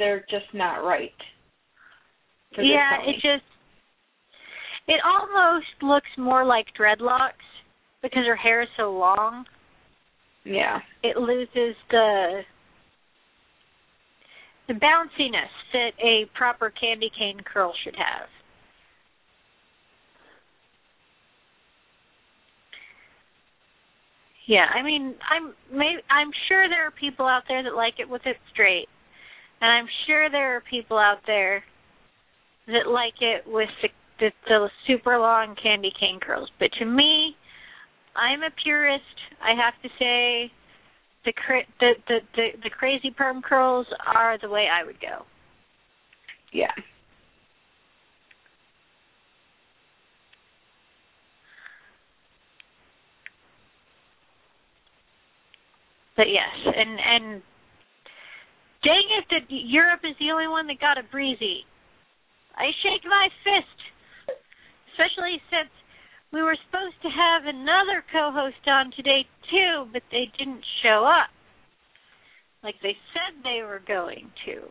they're just not right. yeah, it just it almost looks more like dreadlocks because her hair is so long. yeah. It loses the the bounciness that a proper candy cane curl should have. Yeah, I mean, I'm maybe I'm sure there are people out there that like it with it straight, and I'm sure there are people out there that like it with the the, the super long candy cane curls. But to me, I'm a purist. I have to say, the cra- the, the the the crazy perm curls are the way I would go. Yeah. But yes, and and dang it that Europe is the only one that got a breezy. I shake my fist, especially since we were supposed to have another co-host on today too, but they didn't show up, like they said they were going to.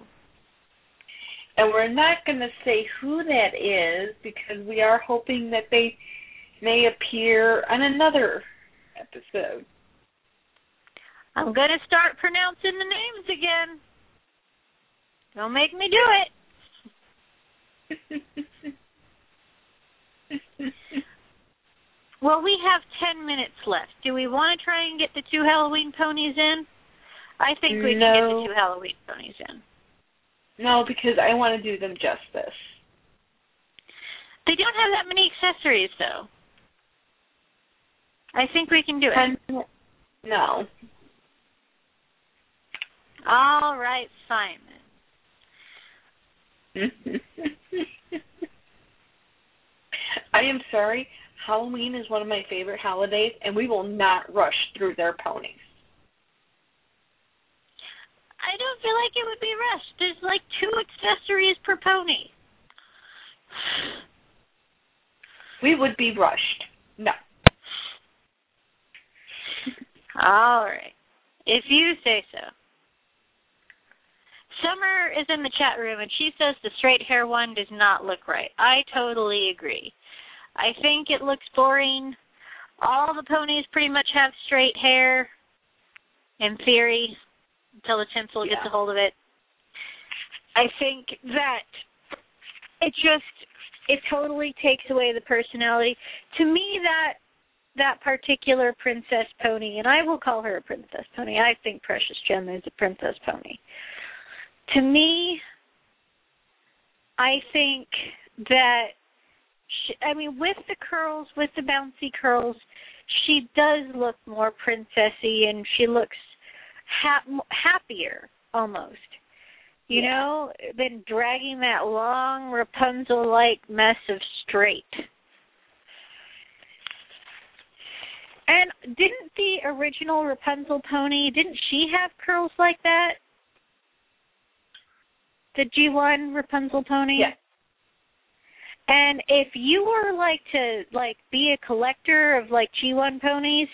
And we're not going to say who that is because we are hoping that they may appear on another episode. I'm going to start pronouncing the names again. Don't make me do it. <laughs> Well, we have 10 minutes left. Do we want to try and get the two Halloween ponies in? I think we can get the two Halloween ponies in. no, because I want to do them justice. They don't have that many accessories, though. I think we can do it. No. All right, Simon. <laughs> I am sorry. Halloween is one of my favorite holidays, and we will not rush through their ponies. I don't feel like it would be rushed. There's like two accessories per pony. <sighs> We would be rushed. No. <laughs> All right. If you say so. Summer is in the chat room and she says the straight hair one does not look right. I totally agree. I think it looks boring. All the ponies pretty much have straight hair in theory until the tinsel gets a hold of it. I think that it just it totally takes away the personality. To me that that particular princess pony, and I will call her a princess pony. I think Precious Gem is a princess pony. To me, I think that she, I mean, with the curls, with the bouncy curls, she does look more princessy, and she looks ha- happier almost. You Yeah. know, than dragging that long Rapunzel-like mess of straight. And didn't the original Rapunzel pony, didn't she have curls like that? The G1 Rapunzel pony? Yes. And if you were like to like be a collector of like G1 ponies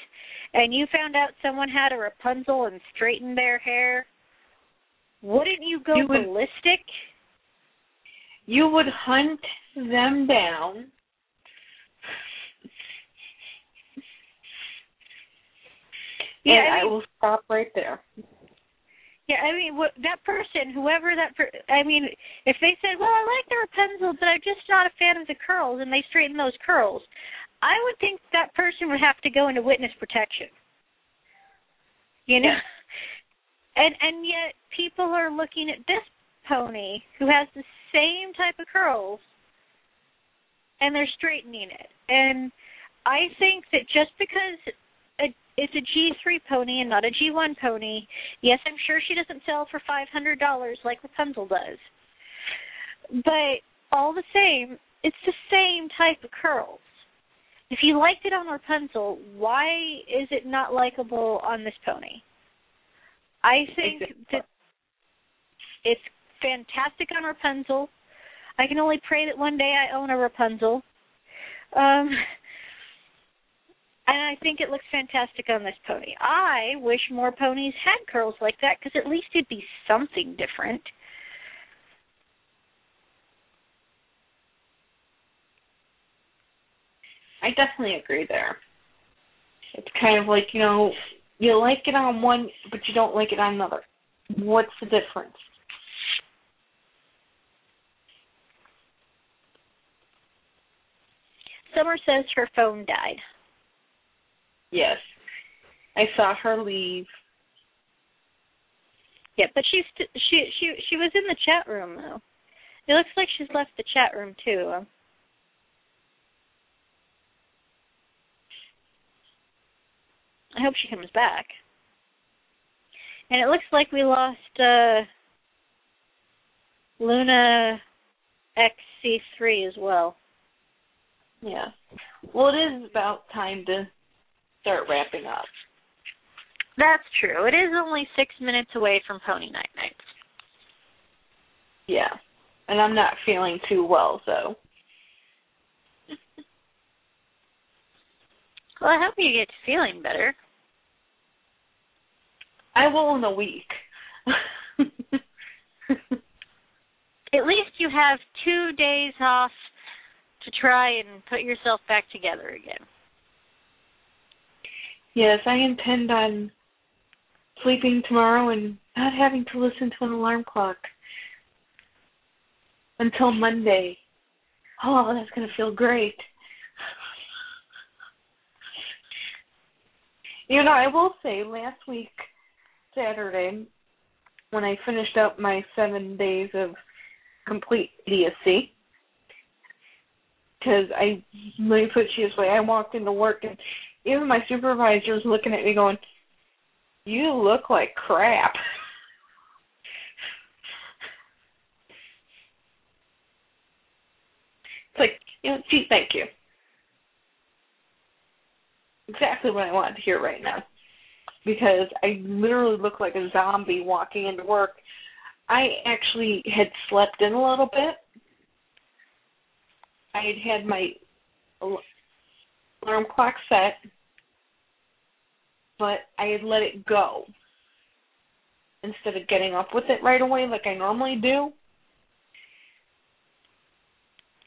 and you found out someone had a Rapunzel and straightened their hair, wouldn't you go You would- ballistic? You would hunt them down. Yeah, and I I, will stop right there. Yeah, I mean, what, that person, whoever that, per- I mean, if they said, "Well, I like the Rapunzel, but I'm just not a fan of the curls," and they straighten those curls, I would think that person would have to go into witness protection. You know, <laughs> and and yet people are looking at this pony who has the same type of curls, and they're straightening it. And I think that just because it's a G3 pony and not a G1 pony, yes, I'm sure she doesn't sell for five hundred dollars like Rapunzel does. But all the same, it's the same type of curls. If you liked it on Rapunzel, why is it not likable on this pony? I think that it's fantastic on Rapunzel. I can only pray that one day I own a Rapunzel. Um and I think it looks fantastic on this pony. I wish more ponies had curls like that because at least it'd be something different. I definitely agree there. It's kind of like, you know, you like it on one, but you don't like it on another. What's the difference? Summer says her phone died. Yes. I saw her leave. Yeah, but she's st- she she she was in the chat room though. It looks like she's left the chat room too. I hope she comes back. And it looks like we lost uh Luna XC3 as well. Yeah. Well, it is about time to start wrapping up. That's true. It is only six minutes away from Pony Night Nights. Yeah. And I'm not feeling too well, so. <laughs> Well, I hope you get feeling better. I will in a week. <laughs> At least you have two days off to try and put yourself back together again. Yes, I intend on sleeping tomorrow and not having to listen to an alarm clock until Monday. Oh, that's going to feel great. You know, I will say last week, Saturday, when I finished up my seven days of complete idiocy, because I, let me put it this way, I walked into work and even my supervisor looking at me going, you look like crap. It's like, you know, gee, thank you. Exactly what I wanted to hear right now. Because I literally look like a zombie walking into work. I actually had slept in a little bit. I had had my alarm clock set, but I had let it go instead of getting up with it right away like I normally do.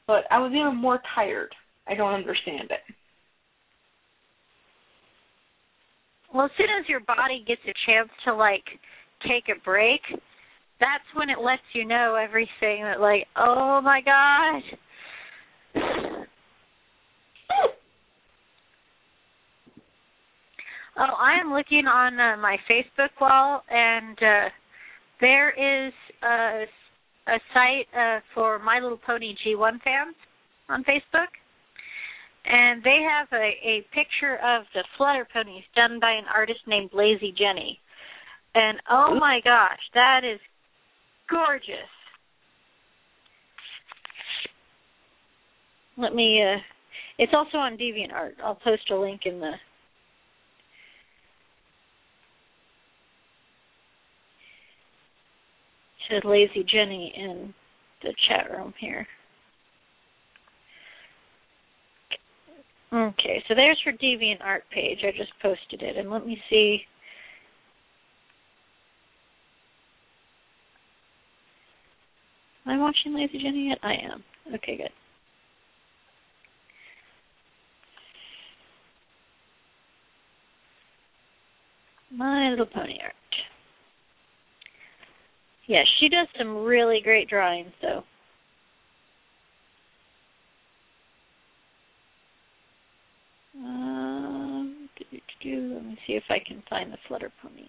But I was even more tired. I don't understand it. Well, as soon as your body gets a chance to like take a break, that's when it lets you know everything that like, oh my gosh. Oh, I am looking on uh, my Facebook wall, and uh, there is a, a site uh, for My Little Pony G1 fans on Facebook, and they have a, a picture of the Flutter ponies done by an artist named Lazy Jenny, and oh my gosh, that is gorgeous. Let me. uh It's also on DeviantArt. I'll post a link in the to Lazy Jenny in the chat room here. Okay, so there's her Deviant Art page. I just posted it, and let me see. Am I watching Lazy Jenny yet? I am. Okay, good. My Little Pony art. Yeah, she does some really great drawings, though. Um, let me see if I can find the flutter ponies.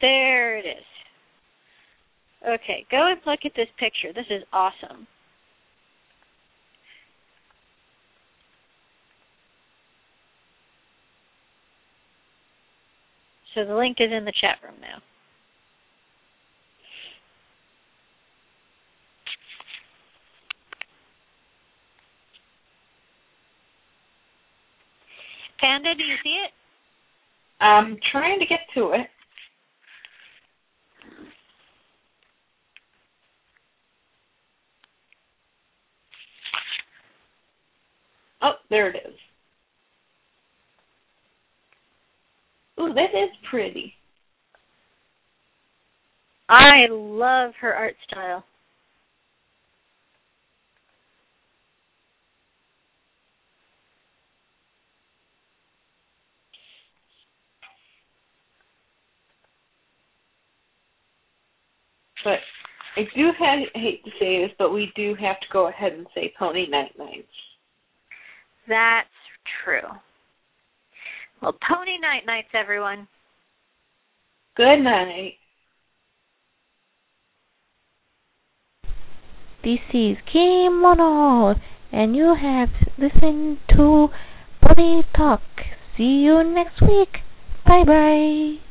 There it is. Okay, go and look at this picture. This is awesome. So the link is in the chat room now. Panda, do you see it? I'm trying to get to it. Oh, there it is. Ooh, is pretty. I love her art style. But I do have, hate to say this, but we do have to go ahead and say Pony Night Nights. That's true. Well, Pony Night Nights, everyone. Good night. This is Kimono, and you have listened to Pony Talk. See you next week. Bye bye.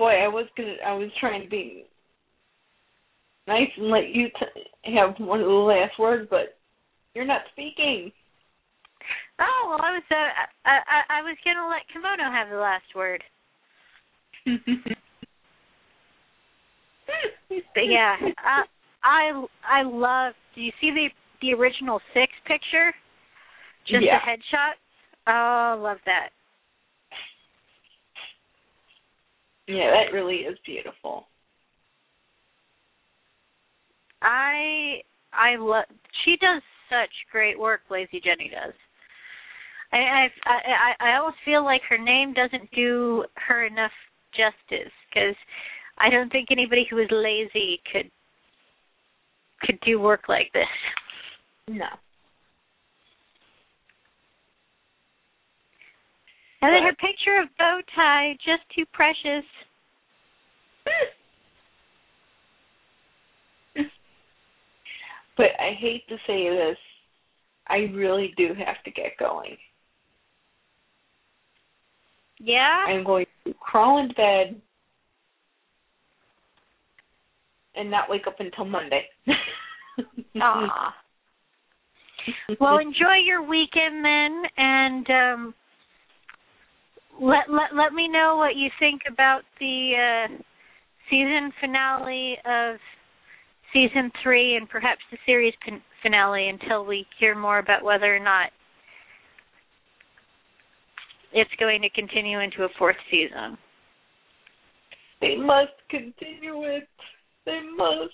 Boy, I was gonna. I was trying to be nice and let you t- have one of the last words, but you're not speaking. Oh well, I was uh, I, I I was gonna let Kimono have the last word. <laughs> But yeah, I I I love. Do you see the the original six picture? Just Yeah. the headshot. Oh, love that. Yeah, that really is beautiful. I I love. She does such great work. Lazy Jenny does. I I I I almost feel like her name doesn't do her enough justice because I don't think anybody who is lazy could could do work like this. No. And then her picture of bow tie, just too precious. <laughs> But I hate to say this, I really do have to get going. Yeah. I'm going to crawl into bed and not wake up until Monday. <laughs> Aw. well, enjoy your weekend then, and um, let let let me know what you think about the uh, season finale of season three, and perhaps the series fin- finale until we hear more about whether or not it's going to continue into a fourth season. they must continue it. They must.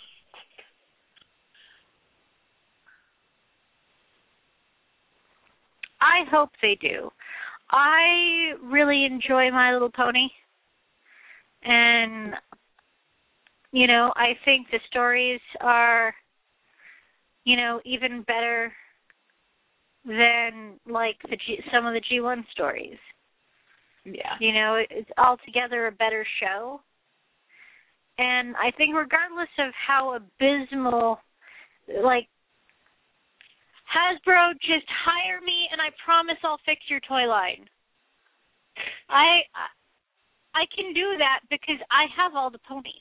I hope they do. I really enjoy My Little Pony. And you know, I think the stories are you know, even better than like the G- some of the G1 stories. Yeah. You know, it- it's altogether a better show. And I think regardless of how abysmal like Hasbro just hire me and I promise I'll fix your toy line. I I can do that because I have all the ponies.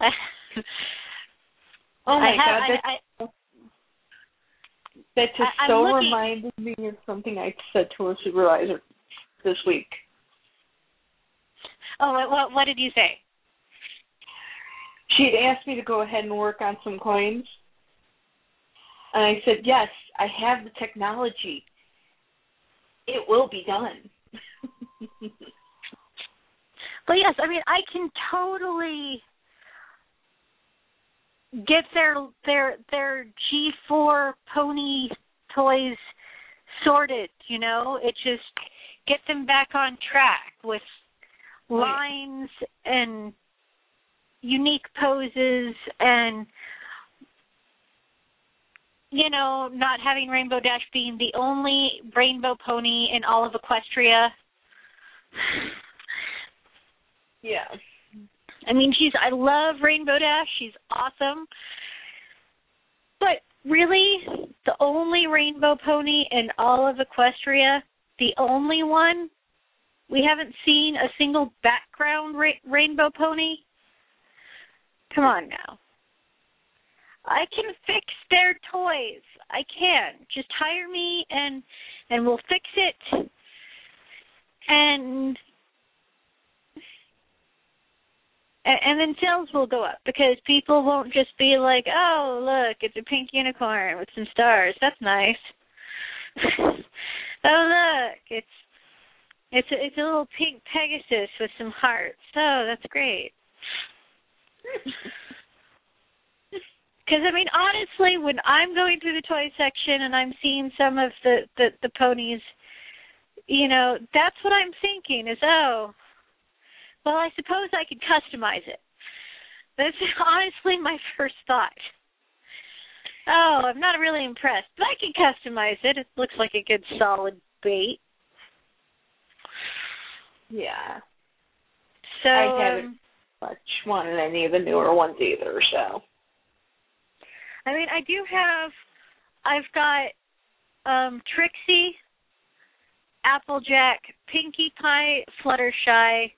<laughs> Oh my I have, god, that, I, I, that just I- so looking- reminded me of something I said to a supervisor this week. oh, what, what what did you say? She had asked me to go ahead and work on some coins. And I said, Yes, I have the technology. It will be done. <laughs> But yes, I mean I can totally get their their their G four pony toys sorted, you know? It just get them back on track with lines and unique poses and you know, not having Rainbow Dash being the only rainbow pony in all of Equestria. <sighs> yeah. I mean, she's I love Rainbow Dash. She's awesome. But really, the only rainbow pony in all of Equestria, the only one, we haven't seen a single background ra- rainbow pony. Come on now. I can fix their toys. I can. Just hire me and and we'll fix it. And and, then sales will go up because people won't just be like, "Oh, look, it's a pink unicorn with some stars. That's nice." <laughs> oh, look, it's it's a, it's a little pink Pegasus with some hearts. Oh, that's great. <laughs> Because I mean, honestly, when I'm going through the toy section and I'm seeing some of the the, the ponies, you know, that's what I'm thinking is, oh, well, I suppose I could customize it. That's <laughs> honestly my first thought. Oh, I'm not really impressed, but I can customize it. It looks like a good solid bait. Yeah. So I haven't um, much wanted any of the newer ones either, so I mean, I do have. I've got um Trixie, Applejack, Pinkie Pie, Fluttershy.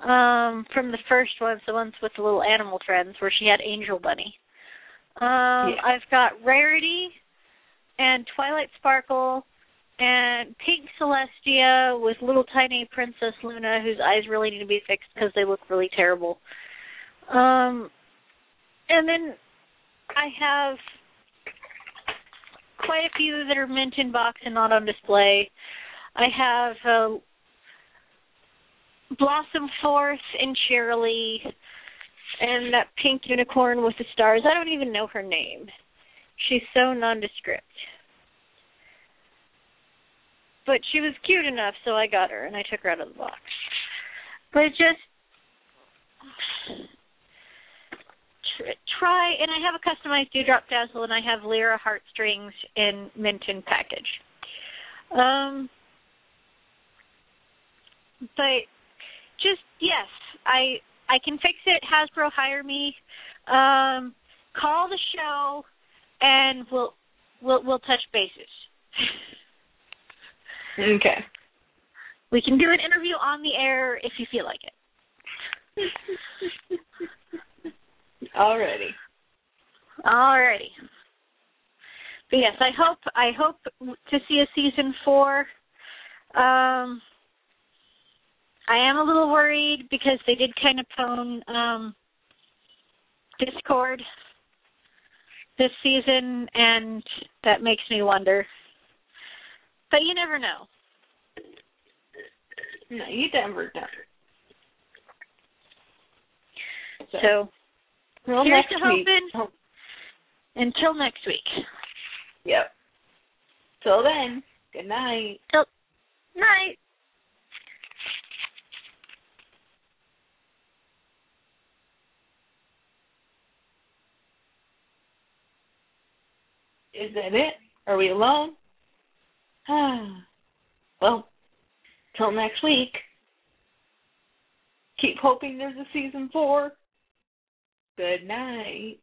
Um, from the first ones, the ones with the little animal friends, where she had Angel Bunny. Um, Yeah. I've got Rarity, and Twilight Sparkle and Pink Celestia with little tiny Princess Luna whose eyes really need to be fixed because they look really terrible. Um and then I have quite a few that are mint in box and not on display. I have uh, Blossom Force and Shirley and that pink unicorn with the stars. I don't even know her name. She's so nondescript. But she was cute enough, so I got her and I took her out of the box. But just tr- try, and I have a customized Dewdrop Dazzle, and I have Lyra Heartstrings in mint and package. Um, but just yes, I I can fix it. Hasbro, hire me. Um, call the show, and we'll we'll we'll touch bases. <laughs> Okay. We can do an interview on the air if you feel like it. <laughs> Alrighty. Alrighty. But yes, I hope I hope to see a season four. Um, I am a little worried because they did kind of pone um, Discord this season, and that makes me wonder. But you never know. No, you never know. So Well, here's next to week. hoping. Until next week. yep. Till then, good night. Night. Is that it? Are we alone? Ah. <sighs> well, till next week. Keep hoping there's a season four. Good night.